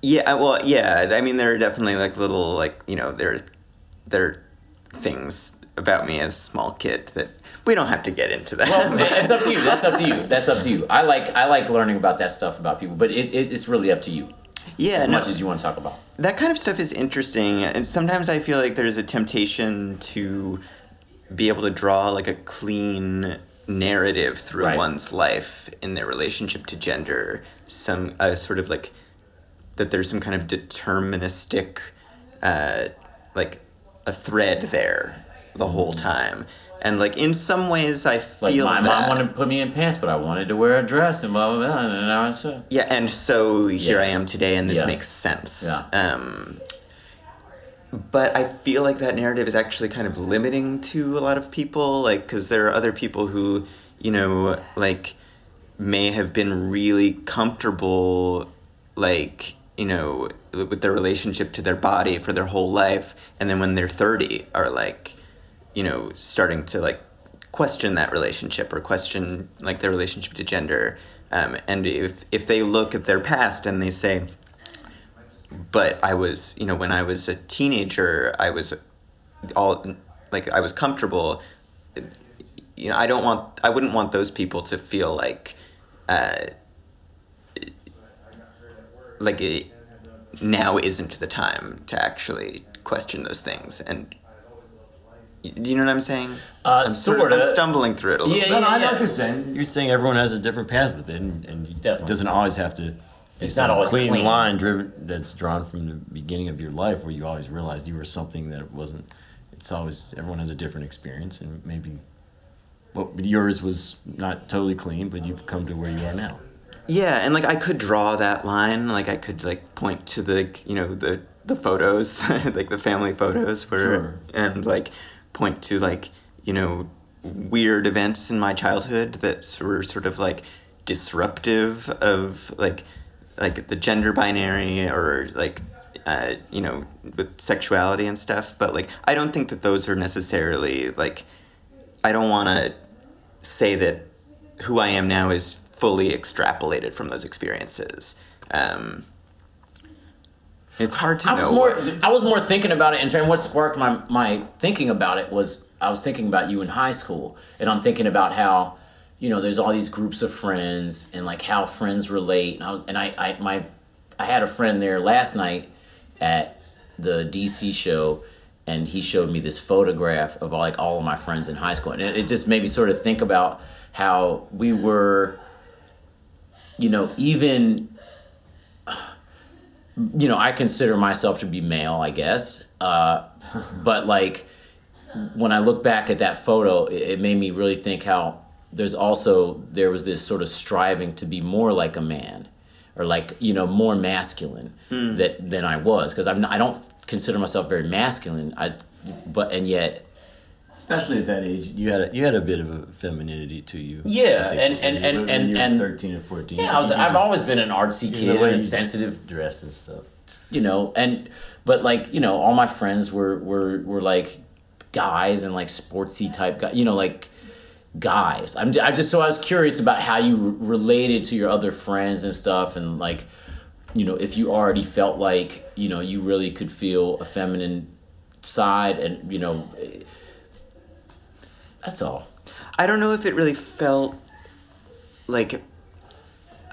Yeah, uh, well, yeah. I mean, there are definitely like little like you know there there are things about me as a small kid that we don't have to get into that. Well, it's up to you. That's up to you. That's up to you. I like I like learning about that stuff about people, but it, it it's really up to you yeah, as no, much as you want to talk about. that kind of stuff is interesting, and sometimes I feel like there's a temptation to be able to draw like a clean narrative through Right. one's life in their relationship to gender. Some uh, sort of like that there's some kind of deterministic, uh, like a thread there the whole time. And like in some ways, I Mm-hmm. Like feel my that. mom wanted to put me in pants, but I wanted to wear a dress and blah blah blah. And I was, uh, Yeah, and so here Yeah. I am today, and this Yeah. makes sense. Yeah. Um, but I feel like that narrative is actually kind of limiting to a lot of people, like because there are other people who, you know, like may have been really comfortable, like you know, with their relationship to their body for their whole life, and then when they're thirty, are like, you know, starting to like question that relationship or question like their relationship to gender. Um, and if if they look at their past and they say, but I was, you know, when I was a teenager, I was all like I was comfortable. You know, I don't want, I wouldn't want those people to feel like, uh, like now isn't the time to actually question those things. And Do you know what I'm saying? Uh, I'm sort of- sorta. I'm stumbling through it a little Yeah, bit. No, no, I know yeah. what you're saying. You're saying everyone has a different path with it, and, and it doesn't always have to. be It's some not always clean, clean. line driven that's drawn from the beginning of your life, where you always realized you were something that wasn't. It's always everyone has a different experience, and maybe, well, yours was not totally clean, but you've come to where you are now. Yeah, and like I could draw that line. Like I could like point to the you know the the photos, like the family photos, where Sure. and like point to like you know weird events in my childhood that were sort of like disruptive of like like the gender binary or like uh, you know with sexuality and stuff. But like I don't think that those are necessarily like I don't want to say that who I am now is fully extrapolated from those experiences. Um, it's hard to I was know. more I was more thinking about it and trying what sparked my my thinking about it was I was thinking about you in high school and I'm thinking about how you know there's all these groups of friends and like how friends relate and I was and I, I my I had a friend there last night at the DC show and he showed me this photograph of like all of my friends in high school and it, it just made me sort of think about how we were you know even you know, I consider myself to be male, I guess. Uh, but like when I look back at that photo, it, it made me really think how there's also there was this sort of striving to be more like a man, or like you know more masculine that than I was because I'm not, I don't consider myself very masculine. I but and yet Especially at that age, you had a, you had a bit of a femininity to you. Yeah, think, and- and- and- and- you were and- thirteen or fourteen. yeah, I was, I've just- always been an artsy kid and sensitive dress and stuff. you know and but like you know all my friends were were were like guys and like sportsy type guys you know like guys i'm i just so i was curious about how you related to your other friends and stuff and like you know if you already felt like you know you really could feel a feminine side and you know that's all I don't know if it really felt like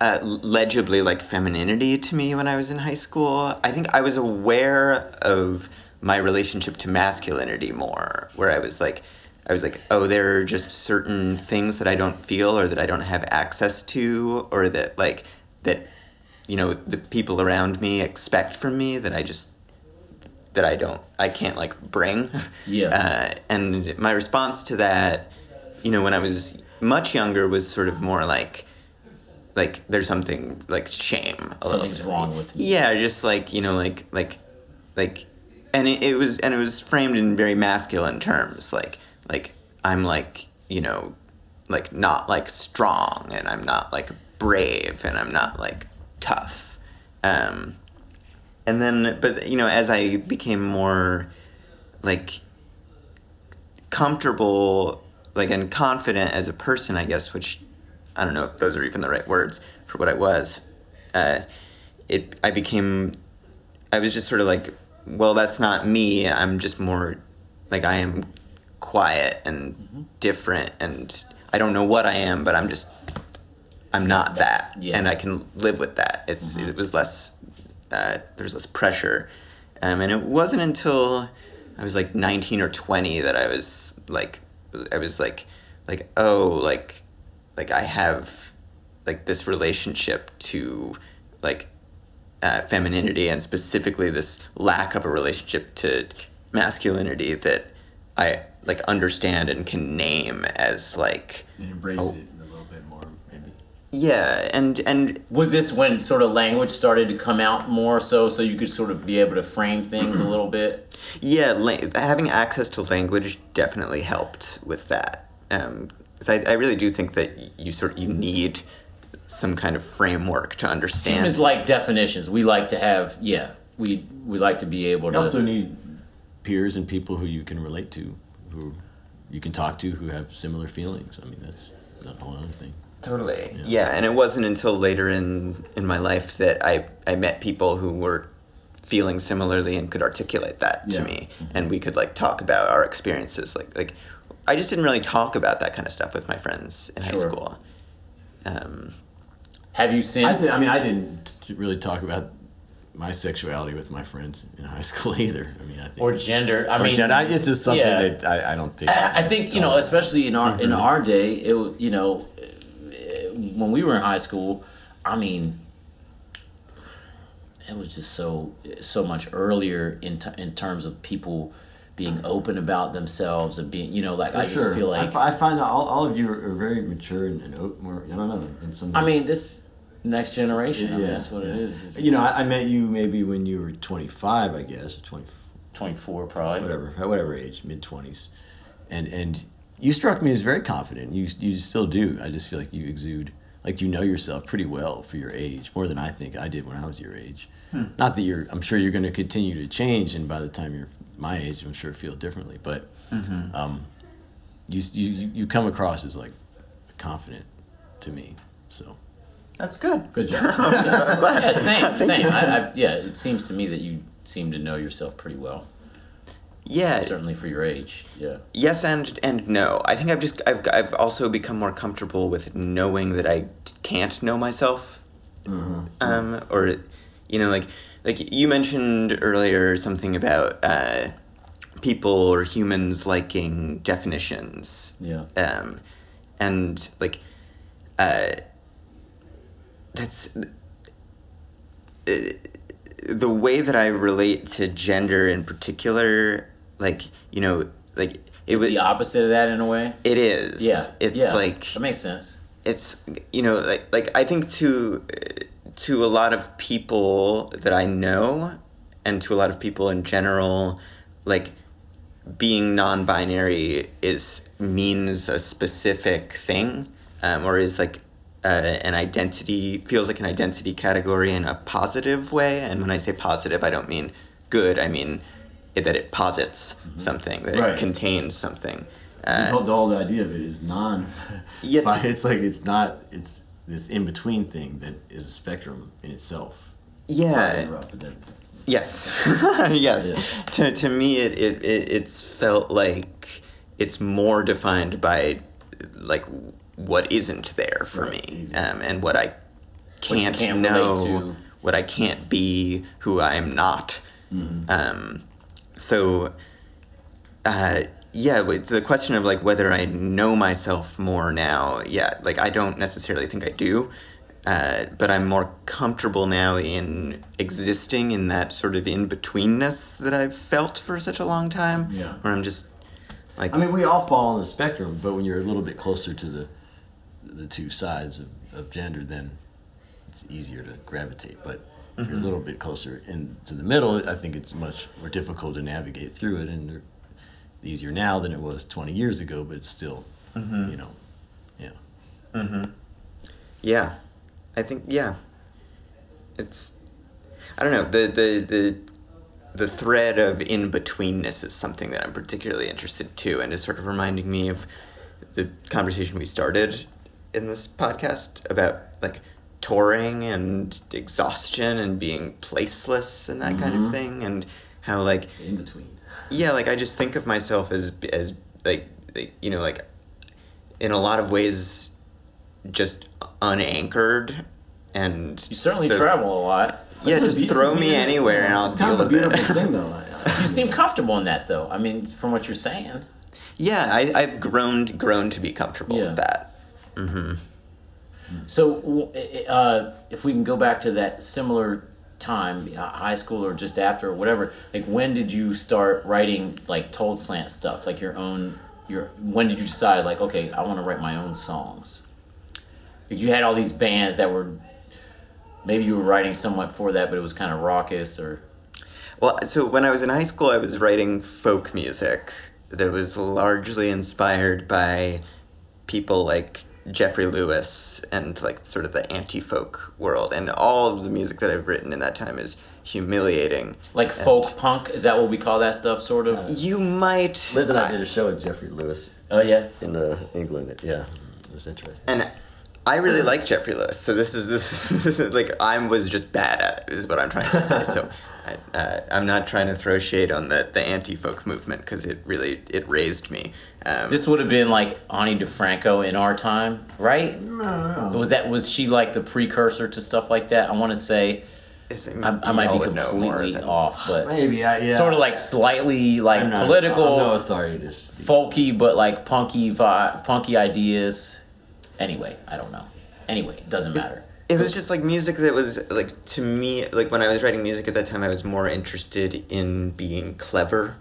uh, legibly like femininity to me when I was in high school. I think I was aware of my relationship to masculinity more, where I was like, I was like, oh, there are just certain things that I don't feel or that I don't have access to, or that like that, you know, the people around me expect from me that I just that I don't, I can't like bring. Yeah. Uh, and my response to that, you know, when I was much younger, was sort of more like, like there's something like shame. Something's wrong with me. Yeah, just like you know, like like like, and it, it was and it was framed in very masculine terms, like like I'm like you know, like not like strong, and I'm not like brave, and I'm not like tough. Um, and then, but you know, as I became more like comfortable like and confident as a person i guess which i don't know if those are even the right words for what i was uh, it i became i was just sort of like well that's not me. I'm just more like i am quiet and different and i don't know what i am but i'm just i'm not that. Yeah. and i can live with that. It's it was less uh, there's less pressure um, and it wasn't until i was like 19 or 20 that i was like i was like like oh like like i have like this relationship to like uh, femininity and specifically this lack of a relationship to masculinity that i like understand and can name as like And embrace Oh. it a little bit more, maybe. Yeah and and Was this when sort of language started to come out more so, so you could sort of be able to frame things a little bit? Yeah, la- having access to language definitely helped with that. Um, 'cause I, I really do think that you sort of you need some kind of framework to understand. Humans like definitions. We like to have, yeah, we we like to be able You to. also need peers and people who you can relate to, who you can talk to, who have similar feelings. I mean, that's a whole other thing. Totally. Yeah. and it wasn't until later in in my life that I I met people who were feeling similarly and could articulate that to Yeah. me, and we could like talk about our experiences. Like like I just didn't really talk about that kind of stuff with my friends in high school. Um, have you I, since? I mean, I didn't really talk about my sexuality with my friends in high school either. I mean, I think or gender. I or mean, gen- I- it's just something yeah. that I, I don't think. I I think you know, especially in our in our day, it was you know, when we were in high school. I mean, it was just so so much earlier in t- in terms of people being open about themselves and being you know like I For just feel like I, find that all, all of you are, are very mature and, and open, more. I don't know. In some. I mean this next generation. I mean, that's what yeah. it is. It's You know, I, I met you maybe when you were 25, I guess, or 20, Twenty four probably. whatever, whatever age, mid 20s, and and you struck me as very confident. You you still do. I just feel like you exude like you know yourself pretty well for your age, more than I think I did when I was your age. Not that you're. I'm sure you're going to continue to change, and by the time you're my age, I'm sure feel differently. But um, you, you you come across as like confident to me. So That's good. good job. Yeah, same, same. I, I, yeah, it seems to me that you seem to know yourself pretty well. Yeah. Certainly for your age. Yeah. Yes and and no. I think I've just I've I've also become more comfortable with knowing that I can't know myself. Um, or, you know, like like you mentioned earlier something about uh, people or humans liking definitions. Yeah. Um, and like, uh, that's uh, the way that I relate to gender in particular. Like, you know, like it was. the opposite of that in a way. It is. Yeah. It's yeah. like that makes sense. it's you know like like I think to to a lot of people that I know and to a lot of people in general like being non-binary is means a specific thing um, or is like uh, an identity feels like an identity category in a positive way and when I say positive I don't mean good I mean that it posits something that Right. it contains something uh, the whole idea of it is non. Yeah, but t- it's like it's not. It's this in between thing that is a spectrum in itself. Yeah that- Yes, yes. Yeah. To, to me, it, it, it it's felt like it's more defined by like what isn't there for Right, me, um, and what I can't, can't know, what I can't be, who I am not. Mm-hmm. Um, so, uh, yeah, with the question of like whether I know myself more now, yeah, like I don't necessarily think I do, uh, but I'm more comfortable now in existing in that sort of in betweenness that I've felt for such a long time. Yeah. where I'm just like, I mean, we all fall on the spectrum, but when you're a little bit closer to the the two sides of, of gender, then it's easier to gravitate. But if you're a mm-hmm. little bit closer into the middle, I think it's much more difficult to navigate through it, and easier now than it was 20 years ago. But it's still, mm-hmm. you know, yeah. Mm-hmm. Yeah, I think yeah. It's I don't know the the the the thread of in betweenness is something that I'm particularly interested too, and is sort of reminding me of the conversation we started in this podcast about like touring and exhaustion and being placeless and that kind of mm-hmm. thing, and how like In between. yeah like i just think of myself as as like, like you know like in a lot of ways just unanchored and You certainly so- travel a lot. yeah just throw me anywhere and i'll it's deal kind of a with beautiful it thing, though. You seem comfortable in that, though. I mean, from what you're saying. yeah I, i've grown grown to be comfortable Yeah. with that mm-hmm. So, uh, if we can go back to that similar time, uh, high school or just after or whatever, like when did you start writing like Told Slant stuff, like your own? Your when did you decide like okay, I want to write my own songs? You had all these bands that were maybe you were writing somewhat for that, but it was kind of raucous or Well, so when I was in high school, I was writing folk music that was largely inspired by people like Jeffrey Lewis and like sort of the anti-folk world, and all of the music that I've written in that time is humiliating. like And folk punk. Is that what we call that stuff? Sort of. You might. Liz and I did a show with Jeffrey Lewis Oh yeah. in uh, England. Yeah, it was interesting. and I really like Jeffrey Lewis, so this is this, this is like I was just bad at it, is what I'm trying to say. So. I, uh, I'm not trying to throw shade on the, the anti-folk movement because it really it raised me. Um, This would have been like Ani DiFranco in our time, right? Was that was she like the precursor to stuff like that? I want to say, Is I, I might be would know more completely than- off, but Maybe I yeah. sort of like slightly like I'm not- political, I'm no authority to speak. folky, but like punky vi- punky ideas. Anyway, I don't know. Anyway, it doesn't matter. It was just like music that was like to me like when I was writing music at that time I was more interested in being clever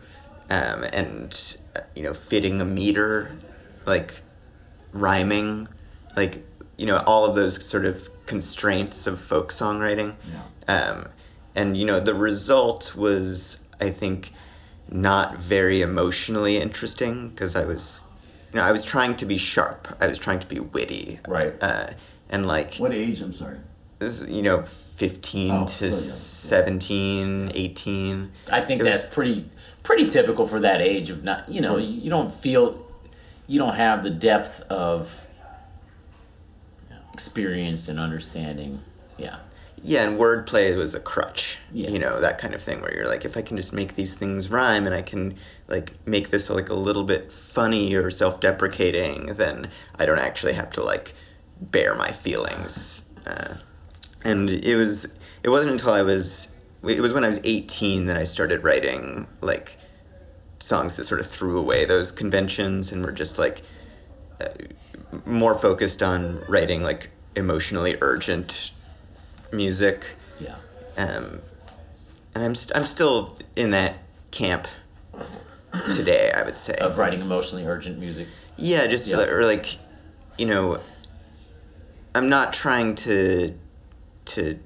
um, and you know fitting a meter like rhyming like you know all of those sort of constraints of folk songwriting. Um, and you know the result was I think not very emotionally interesting because I was you know I was trying to be sharp. I was trying to be witty. Right. uh, and like What age? I'm sorry. this is, you know 15 Oh, to so young, yeah. 17 18 I think It was- that's pretty pretty typical for that age of not you know you, you don't feel you don't have the depth of experience and understanding. Yeah. yeah and wordplay was a crutch Yeah. you know that kind of thing where you're like if i can just make these things rhyme and i can like make this like a little bit funny or self-deprecating then i don't actually have to like bear my feelings uh, and it was it wasn't until i was it was when i was 18 that i started writing like songs that sort of threw away those conventions and were just like uh, more focused on writing like emotionally urgent music Yeah. um, and I'm st- I'm still in that camp today. I would say Of writing emotionally urgent music. Yeah, just Yeah. or like, you know, I'm not trying to to.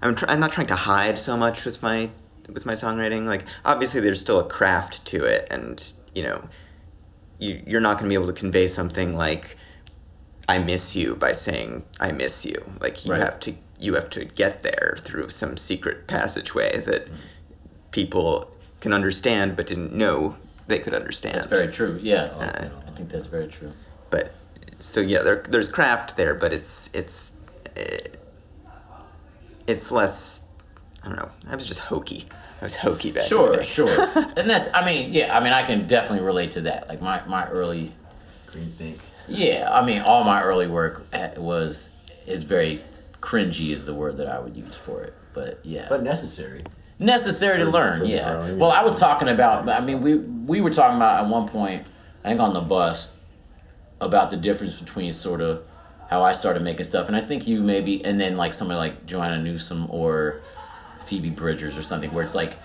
I'm tr- I'm not trying to hide so much with my with my songwriting. Like obviously there's still a craft to it, and you know, you you're not going to be able to convey something like I miss you by saying I miss you. Like you Right. have to you have to get there through some secret passageway that people can understand but didn't know they could understand. That's very true. Yeah. Uh, I think that's very true. But so yeah, there, there's craft there, but it's it's eh, it's less. I don't know. I was just hokey. I was hokey back in the Sure, day. sure. and that's I mean, yeah, I mean I can definitely relate to that. Like my, my early Green think. Yeah, I mean, all my early work eh, was is very cringy is the word that I would use for it. But yeah, But necessary. necessary to learn. yeah. growing, Well. I was talking about. I mean, we we were talking about at one point. I think on the bus about the difference between sort of how I started making stuff, and I think you maybe, and then like somebody like Joanna Newsom or Phoebe Bridgers or something, where it's like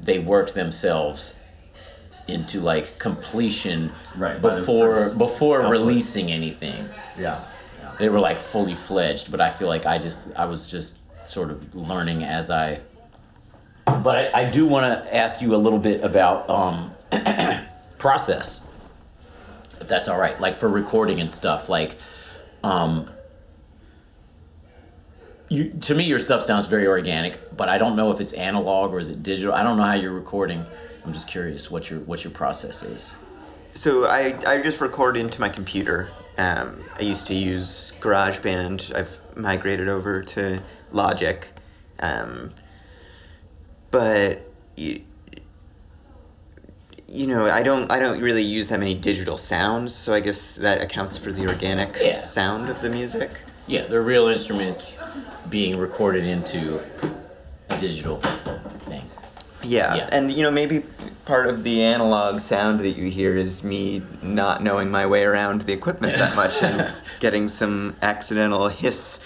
they worked themselves into like completion Right, before before output. releasing anything Yeah. yeah. they were like fully fledged but i feel like i just i was just sort of learning as i but i, I do want to ask you a little bit about um, process that's all right like for recording and stuff like um, you, to me your stuff sounds very organic but i don't know if it's analog or is it digital i don't know how you're recording i'm just curious what your what your process is So I I just record into my computer. Um, I used to use GarageBand. I've migrated over to Logic, um, but you, you know I don't I don't really use that many digital sounds. So I guess that accounts for the organic Yeah. sound of the music. Yeah, they're real instruments being recorded into a digital thing. Yeah. Yeah. and you know maybe part of the analog sound that you hear is me not knowing my way around the equipment that much and getting some accidental hiss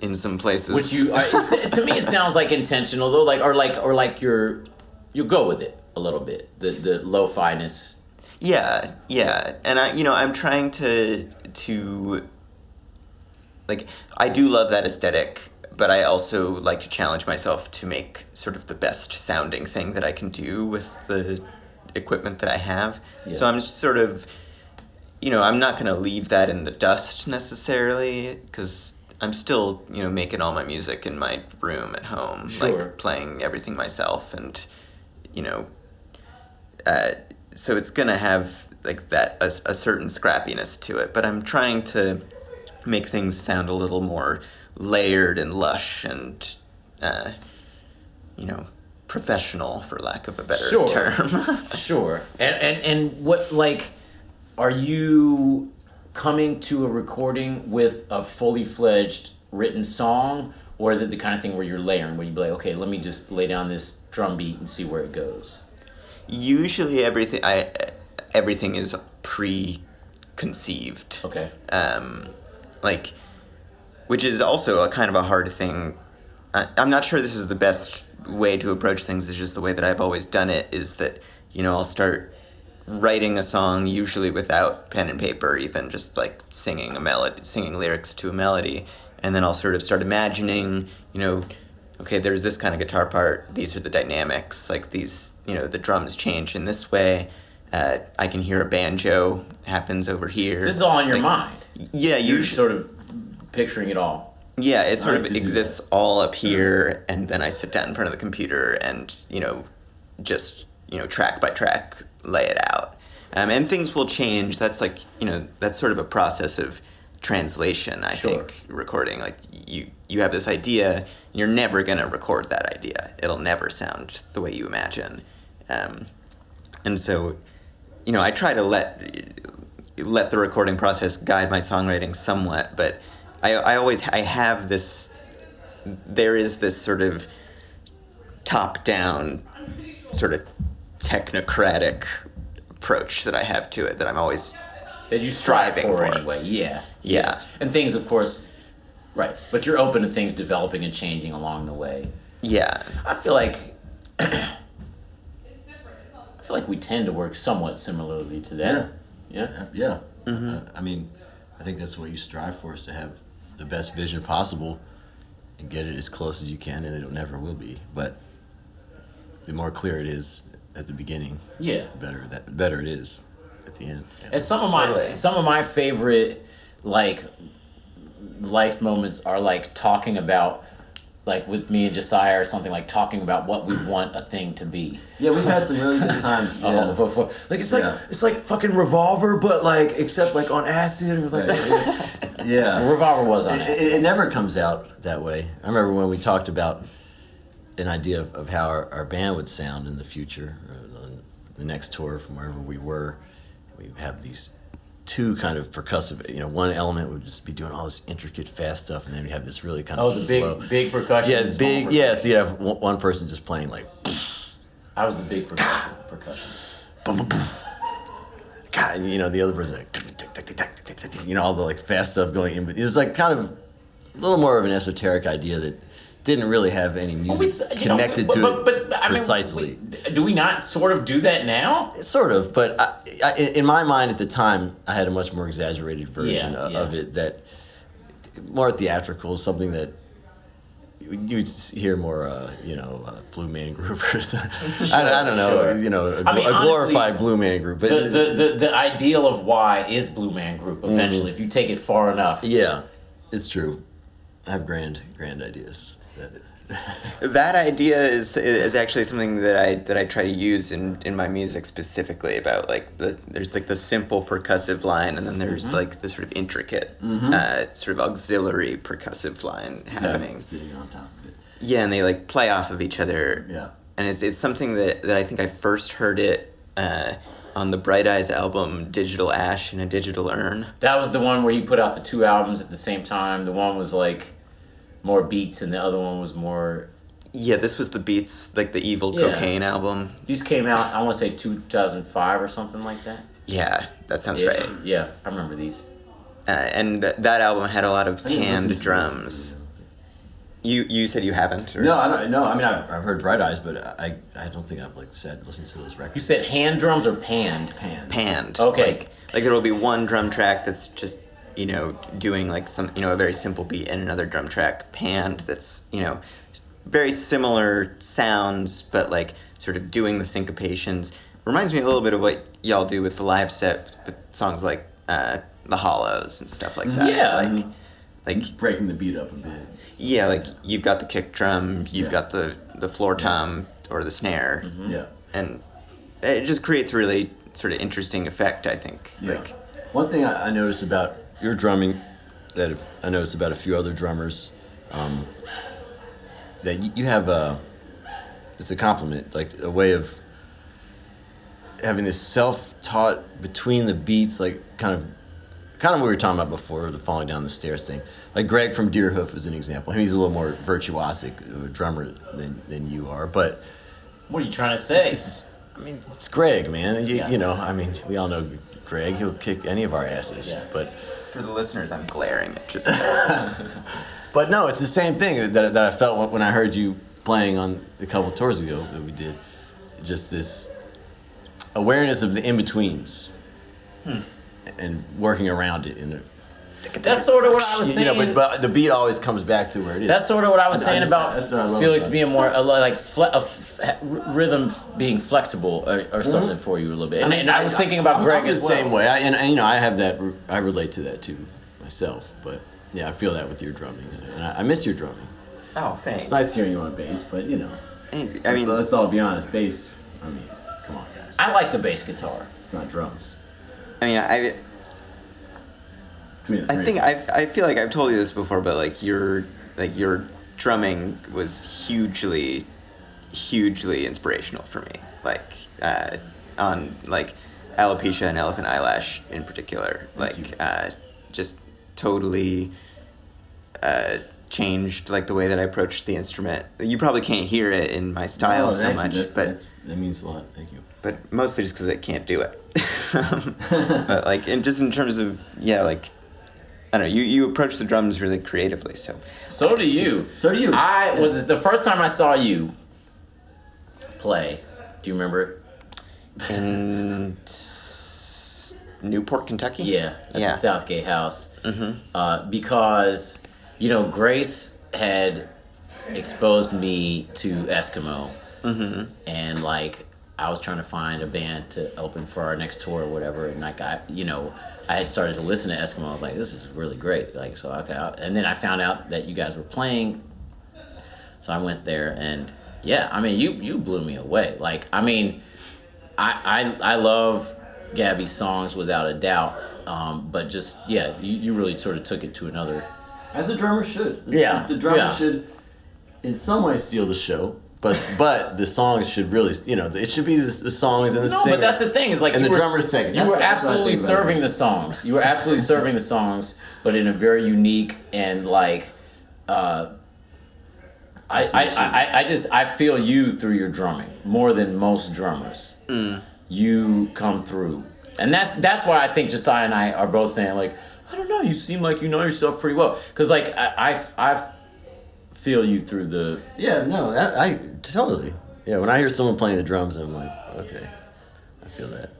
in some places. Which you, I, to me, it sounds like intentional though, like or like or like you're you go with it a little bit. The the lo-fi-ness. Yeah, yeah, and I, you know, I'm trying to to like I do love that aesthetic, but I also like to challenge myself to make sort of the best sounding thing that I can do with the equipment that I have. Yeah. So I'm just sort of, you know, I'm not gonna leave that in the dust necessarily because. I'm still, you know, making all my music in my room at home, Sure. like playing everything myself, and you know, uh, so it's gonna have like that a, a certain scrappiness to it but i'm trying to make things sound a little more layered and lush and uh, you know professional for lack of a better Sure. term Sure. And and and what like are you coming to a recording with a fully fledged written song or is it the kind of thing where you're layering, where you be like, okay, let me just lay down this drum beat and see where it goes? Usually everything I everything is preconceived. Okay. um, like, which is also a kind of a hard thing. I, I'm not sure this is the best way to approach things. It's just the way that I've always done it. Is that you know I'll start writing a song usually without pen and paper, even just like singing a melody, singing lyrics to a melody, and then I'll sort of start imagining, you know. Okay, there's this kind of guitar part. These are the dynamics. Like these, you know, the drums change in this way. Uh, I can hear a banjo happens over here. This is all in your Like, mind. Yeah, You're you just sort of picturing it all. yeah, it sort I of like to do exists all up here, and then I sit down in front of the computer and you know, just you know, track by track, lay it out. Um, and things will change. That's like you know, that's sort of a process of translation. I Sure. think recording like you you have this idea, you're never gonna record that idea. It'll never sound the way you imagine. Um, and so, you know, I try to let let the recording process guide my songwriting somewhat, but I, I always I have this there is this sort of top down sort of technocratic approach that I have to it that I'm always That you strive Striving for, for. anyway. Yeah. Yeah. And things, of course, right. But you're open to things developing and changing along the way. yeah I feel like I feel like we tend to work somewhat similarly to that. Yeah. Yeah. Uh, I mean, I think that's what you strive for is to have the best vision possible and get it as close as you can, and it never will be. But the more clear it is at the beginning, Yeah. the better that the better it is at the end. And some of my Totally. some of my favorite like life moments are like talking about like with me and Josiah or something like talking about what we want a thing to be. Yeah, we've had some really good times. Oh, for- for- like it's like Yeah. it's like fucking revolver, but like except like on acid or like yeah. revolver was on It, acid. it, it never comes out that way. I remember when we talked about an idea of, of how our, our band would sound in the future, on the next tour from wherever we were. We have these two kind of percussive. You know, one element would just be doing all this intricate fast stuff, and then you have this really kind of oh, big big percussion. Yeah, big. Percussion. Yeah, so you have one, person just playing like. I was the big percussive percussion. God, you know the other person, like, you know, all the like fast stuff going in, but it's like kind of a little more of an esoteric idea that didn't really have any music we you know, connected but, to but, it but, but, I mean, precisely. we- do we not sort of do that now? Sort of, but I, I, in my mind at the time, I had a much more exaggerated version Yeah, of, yeah. of it that more theatrical, something that you'd hear more, uh, you know, uh, Blue Man Group or something. I, I don't know, Sure. you know, a, I mean, a glorified honestly, Blue Man Group. But The, the, the, the ideal of why is Blue Man Group eventually, if you take it far enough. yeah, it's true. I have grand, grand ideas. That, idea is is actually something that I that I try to use in, in my music specifically about like the there's like the simple percussive line and then there's like the sort of intricate uh, sort of auxiliary percussive line happening. sitting on top of it. Yeah, and they like play off of each other. Yeah. and it's it's something that that I think I first heard it uh, on the Bright Eyes album Digital Ash in a Digital Urn. That was the one where he put out the two albums at the same time. The one was like more beats, and the other one was more. Yeah, this was the Beats like the Evil Yeah. Cocaine album. These came out, I want to say 2005 or something like that. Yeah, that sounds Yeah, right. Yeah, I remember these. Uh, and th- that album had a lot of I didn't listen panned drums. You you said you haven't? Or? No, I don't. No, I mean I've, I've heard Bright Eyes, but I I don't think I've like said listened to those records. You said hand drums or panned? Panned. panned. Okay. Like like there will be one drum track that's just you know doing like some you know a very simple beat and another drum track panned that's you know very similar sounds but like sort of doing the syncopations. Reminds me a little bit of what y'all do with the live set with songs like uh, the Hollows and stuff like that. Yeah. Like like breaking the beat up a bit. yeah, like you've got the kick drum, you've Yeah. got the the floor tom or the snare, Yeah. and it just creates a really sort of interesting effect. I think. Yeah. Like One thing I, I noticed about your drumming that if, I noticed about a few other drummers, um, that you, have a, it's a compliment, like a way of having this self-taught between the beats, like kind of kind of what we were talking about before, the falling down the stairs thing. Like Greg from Deerhoof is an example. He's a little more virtuosic of a drummer than, than you are, but What are you trying to say? I mean, it's Greg, man. You, Yeah. you know, I mean, we all know Greg. He'll kick any of our asses. Yeah. But For the listeners, I'm glaring at just. but no, it's the same thing that, that I felt when- when I heard you playing on a couple tours ago that we did. Just this awareness of the in betweens hmm. and working around it in a That's sort of what I was you saying. know, but, but the beat always comes back to where it is. That's sort of what I was I saying just- about I Felix about being more like fle- a f- r- rhythm being flexible uh, or, or something for you a little bit. And, and I was thinking about I'm, Greg I'm as the well. same way. I, and, and, you know, I have that. I relate to that too myself. But yeah, I feel that with your drumming, and I, I miss your drumming. oh, thanks. It's nice hearing you on bass, but you know, I mean, let's, let's all be honest. Bass. I mean, come on, guys. I like the bass guitar. It's not drums. I mean, I, I think of us. I, I feel like I've told you this before, but like your, like your drumming was hugely, hugely inspirational for me. Like, uh, on like alopecia and elephant eyelash in particular. like, uh, just totally, uh, changed like the way that I approached the instrument. You probably can't hear it in my style Oh, so much, That's- but that's- that means a lot. Thank you. but mostly just because I can't do it. but like, and just in terms of yeah, like I don't know, you you approach the drums really creatively. So So do you. So do you. I was the first time I saw you play. Do you remember it? in Newport, Kentucky. Yeah, at yeah. the Southgate House. Uh, because, you know, Grace had exposed me to Eskimeaux. And, like, I was trying to find a band to open for our next tour or whatever. And, like, I, you know, I had started to listen to Eskimeaux. I was like, this is really great. Like, so, okay. And then I found out that you guys were playing. So I went there and, yeah, I mean, you, you blew me away. Like, I mean, I, I, I love Gabby's songs without a doubt. Um, but just yeah, you, you really sort of took it to another. As a drummer should. Yeah, The drummer yeah. should, in some way, steal the show. But but the songs should really, you know, it should be the, the songs and the No, singer. but that's the thing is like And the were, drummer's second. You That's- were that's what I absolutely serving the songs. You were absolutely serving the songs, but in a very unique and like. Uh, I, I, I, I just I feel you through your drumming more than most drummers. Mm. You come through, and that's that's why I think Josiah and I are both saying like I don't know. You seem like you know yourself pretty well because like I, I I feel you through the yeah, no, that, I totally. Yeah, when I hear someone playing the drums, I'm like, okay, I feel that.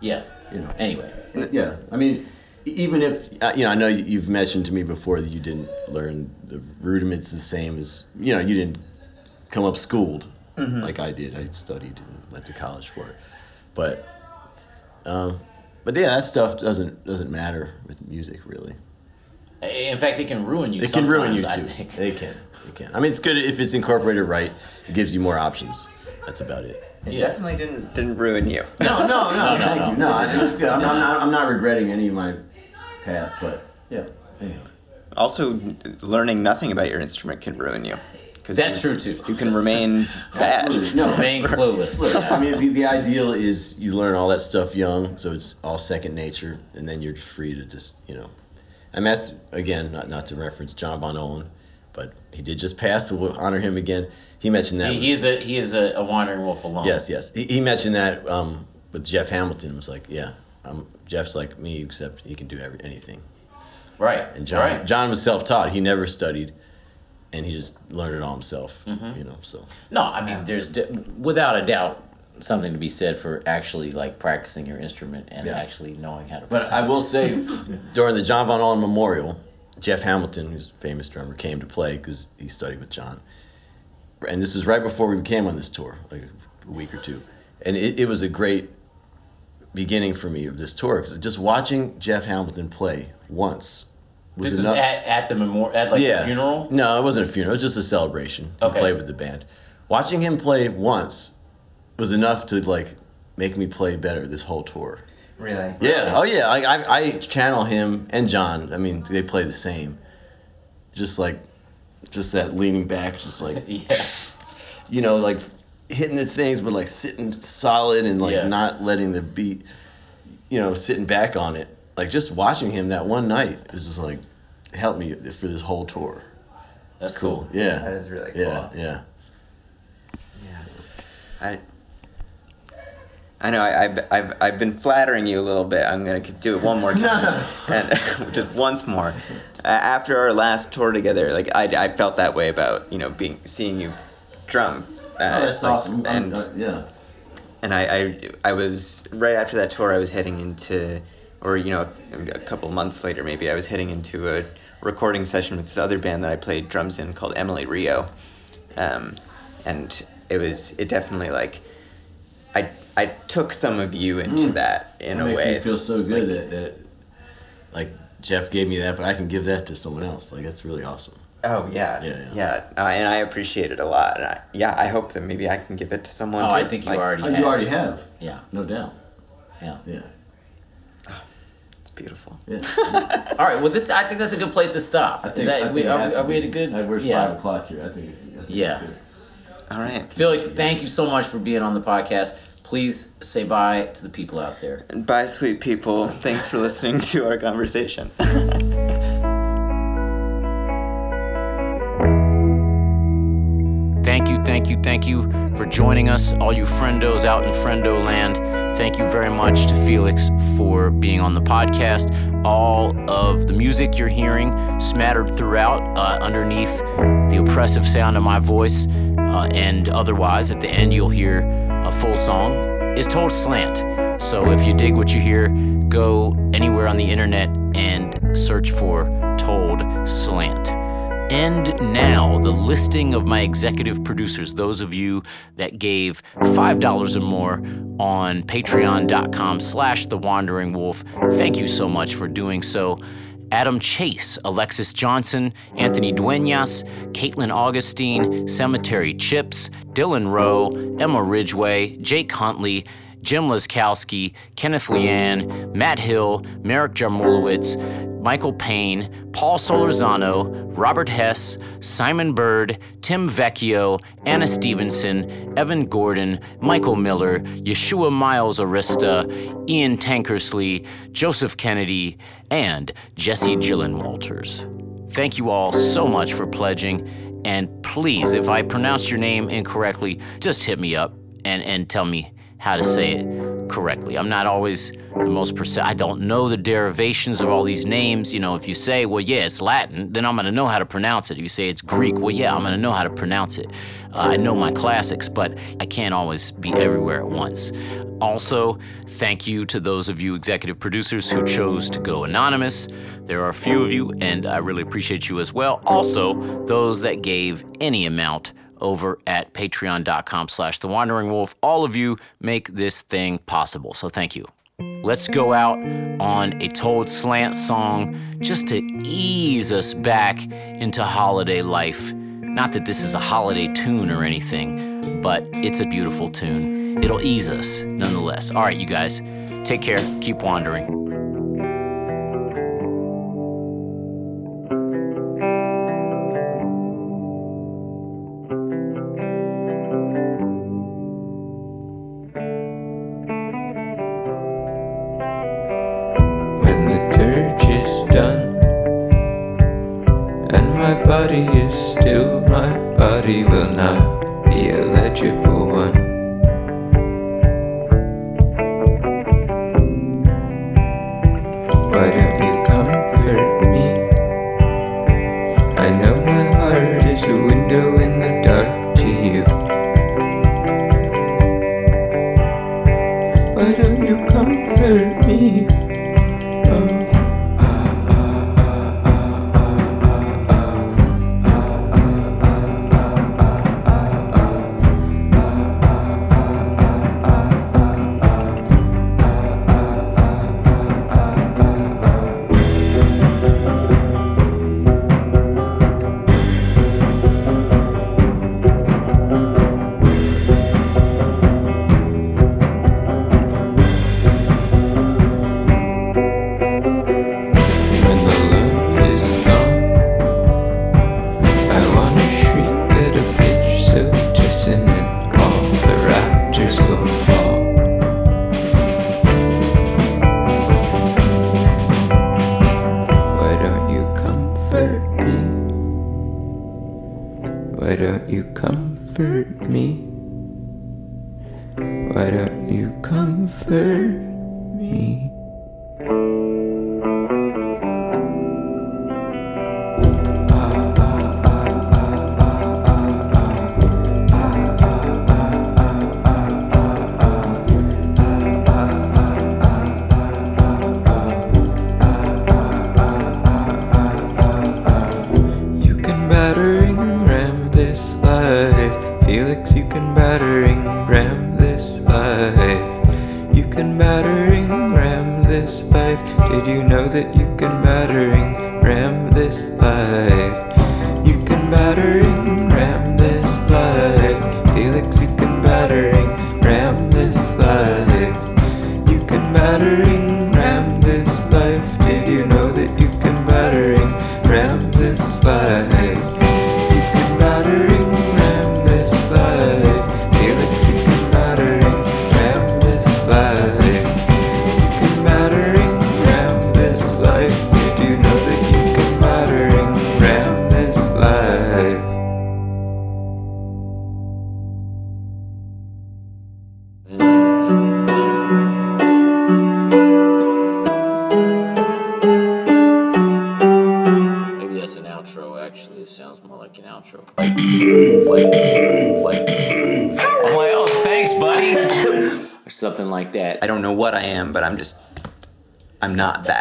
yeah. You know. Anyway, Yeah. I mean, even if Uh, you know, I know you- you've mentioned to me before that you didn't learn the rudiments the same as you know. You didn't come up schooled like I did. I studied and went to college for it, but um, but yeah, that stuff doesn't doesn't matter with music really. in fact, it can ruin you. It can ruin you too. I think. It can. It can. I mean, it's good if it's incorporated right. It gives you more options. That's about it. It Yeah. definitely didn't didn't ruin you. No, no, no, no, thank no. you. No, I, good. I'm, not, I'm not. I'm not regretting any of my path, but yeah. Anyhow. Also, learning nothing about your instrument can ruin you. 'Cause That's you- true too. You can remain bad. No. Remain clueless. Look, I mean, the, the ideal is Is you learn all that stuff young, so it's all second nature, and then you're free to just you know. I mean, that's again not not to reference John Von Ohlen, but he did just pass, so we'll honor him again. He mentioned that. He, he is a he is a, a wandering wolf alone. Yes, yes. He, he mentioned that um, with Jeff Hamilton. It was like, yeah, um, Jeff's like me, except he can do every, anything. Right. And John, Right. John was self-taught. He never studied, and he just learned it all himself. Mm-hmm. You know, so No, I mean, there's d- without a doubt something to be said for actually like practicing your instrument and Yeah. actually knowing how to. But I will say, during the John Von Ohlen Memorial, Jeff Hamilton, who's a famous drummer, came to play because he studied with John. And this was right before we came on this tour, like a week or two. And it, it was a great beginning for me of this tour because just watching Jeff Hamilton play once was this is enough. at, at the memorial at like the funeral. No, it wasn't a funeral. It was just a celebration. He Okay. played with the band. Watching him play once was enough to like make me play better this whole tour. Really? Yeah. Oh yeah. I, I I channel him and John. I mean, they play the same. Just like, just that leaning back, just like Yeah. you know, like hitting the things, but like sitting solid and like Yeah. not letting the beat, you know, sitting back on it. like just watching him that one night is just like helped me for this whole tour. That's cool. Yeah, That is really cool. Yeah, cool. yeah. I I know I, I've, I've, I've been flattering you a little bit. I'm gonna do it one more time, and just once more. Uh, after our last tour together, like I, I felt that way about you know being seeing you drum. Uh, Oh, that's like, awesome. And uh, yeah. and I, I I was right after that tour. I was heading into, or you know, a couple months later, maybe I was heading into a recording session with this other band that I played drums in called Emily Reo, um, and it was it definitely like, I I took some of you into that in Mm. That a makes way. me feel so good Like- that, that like Jeff gave me that, but I can give that to someone else. Like that's really awesome. Oh yeah, Yeah, yeah, yeah. Uh, and I appreciate it a lot. And I, yeah, I hope that maybe I can give it to someone. Oh, too. I think you Like, already Oh, have. you already have, Yeah, no doubt. yeah. Yeah, It's beautiful. yeah. All right. Well, this I think that's a good place to stop. I Is think, that, I think we, it are, we, are we at a good? Like, where's yeah. five o'clock here? I think. I think Yeah. good. All right. Felix, thank you so much for being on the podcast. Please say bye to the people out there. Bye, sweet people. Thanks for listening to our conversation. Thank you, thank you, for joining us, all you friendos out in friendo land. Thank you very much to Felix for being on the podcast. All of the music you're hearing smattered throughout uh, underneath the oppressive sound of my voice, uh, and otherwise, at the end, you'll hear a full song, is told slant. So if you dig what you hear, go anywhere on the internet and search for Told Slant. And now, the listing of my executive producers, those of you that gave $5 or more on patreon.com slash the wandering wolf. Thank you so much for doing so. Adam Chase, Alexis Johnson, Anthony Duenas, Caitlin Augustine, Cemetery Chips, Dylan Rowe, Emma Ridgway, Jake Huntley, Jim Laskowski, Kenneth Leanne, Matt Hill, Merrick Jarmulowitz, Michael Payne, Paul Solorzano, Robert Hess, Simon Bird, Tim Vecchio, Anna Stevenson, Evan Gordon, Michael Miller, Yeshua Miles Arista, Ian Tankersley, Joseph Kennedy, and Jesse Gillen Walters. Thank you all so much for pledging. And please, if I pronounced your name incorrectly, just hit me up and, and tell me how to say it correctly. I'm not always the most precise. I don't know the derivations of all these names. You know, if you say, well, yeah, it's Latin, then I'm going to know how to pronounce it. If you say it's Greek, well, yeah, I'm going to know how to pronounce it. Uh, I know my classics, but I can't always be everywhere at once. Also, thank you to those of you executive producers who chose to go anonymous. There are a few of you, and I really appreciate you as well. Also, those that gave any amount over at patreon.com slash the wandering wolf. All of you make this thing possible. So thank you. Let's go out on a told slant song just to ease us back into holiday life. Not that this is a holiday tune or anything but it's a beautiful tune. It'll ease us nonetheless. All right you guys take care. Keep wandering me but I'm just, I'm not that.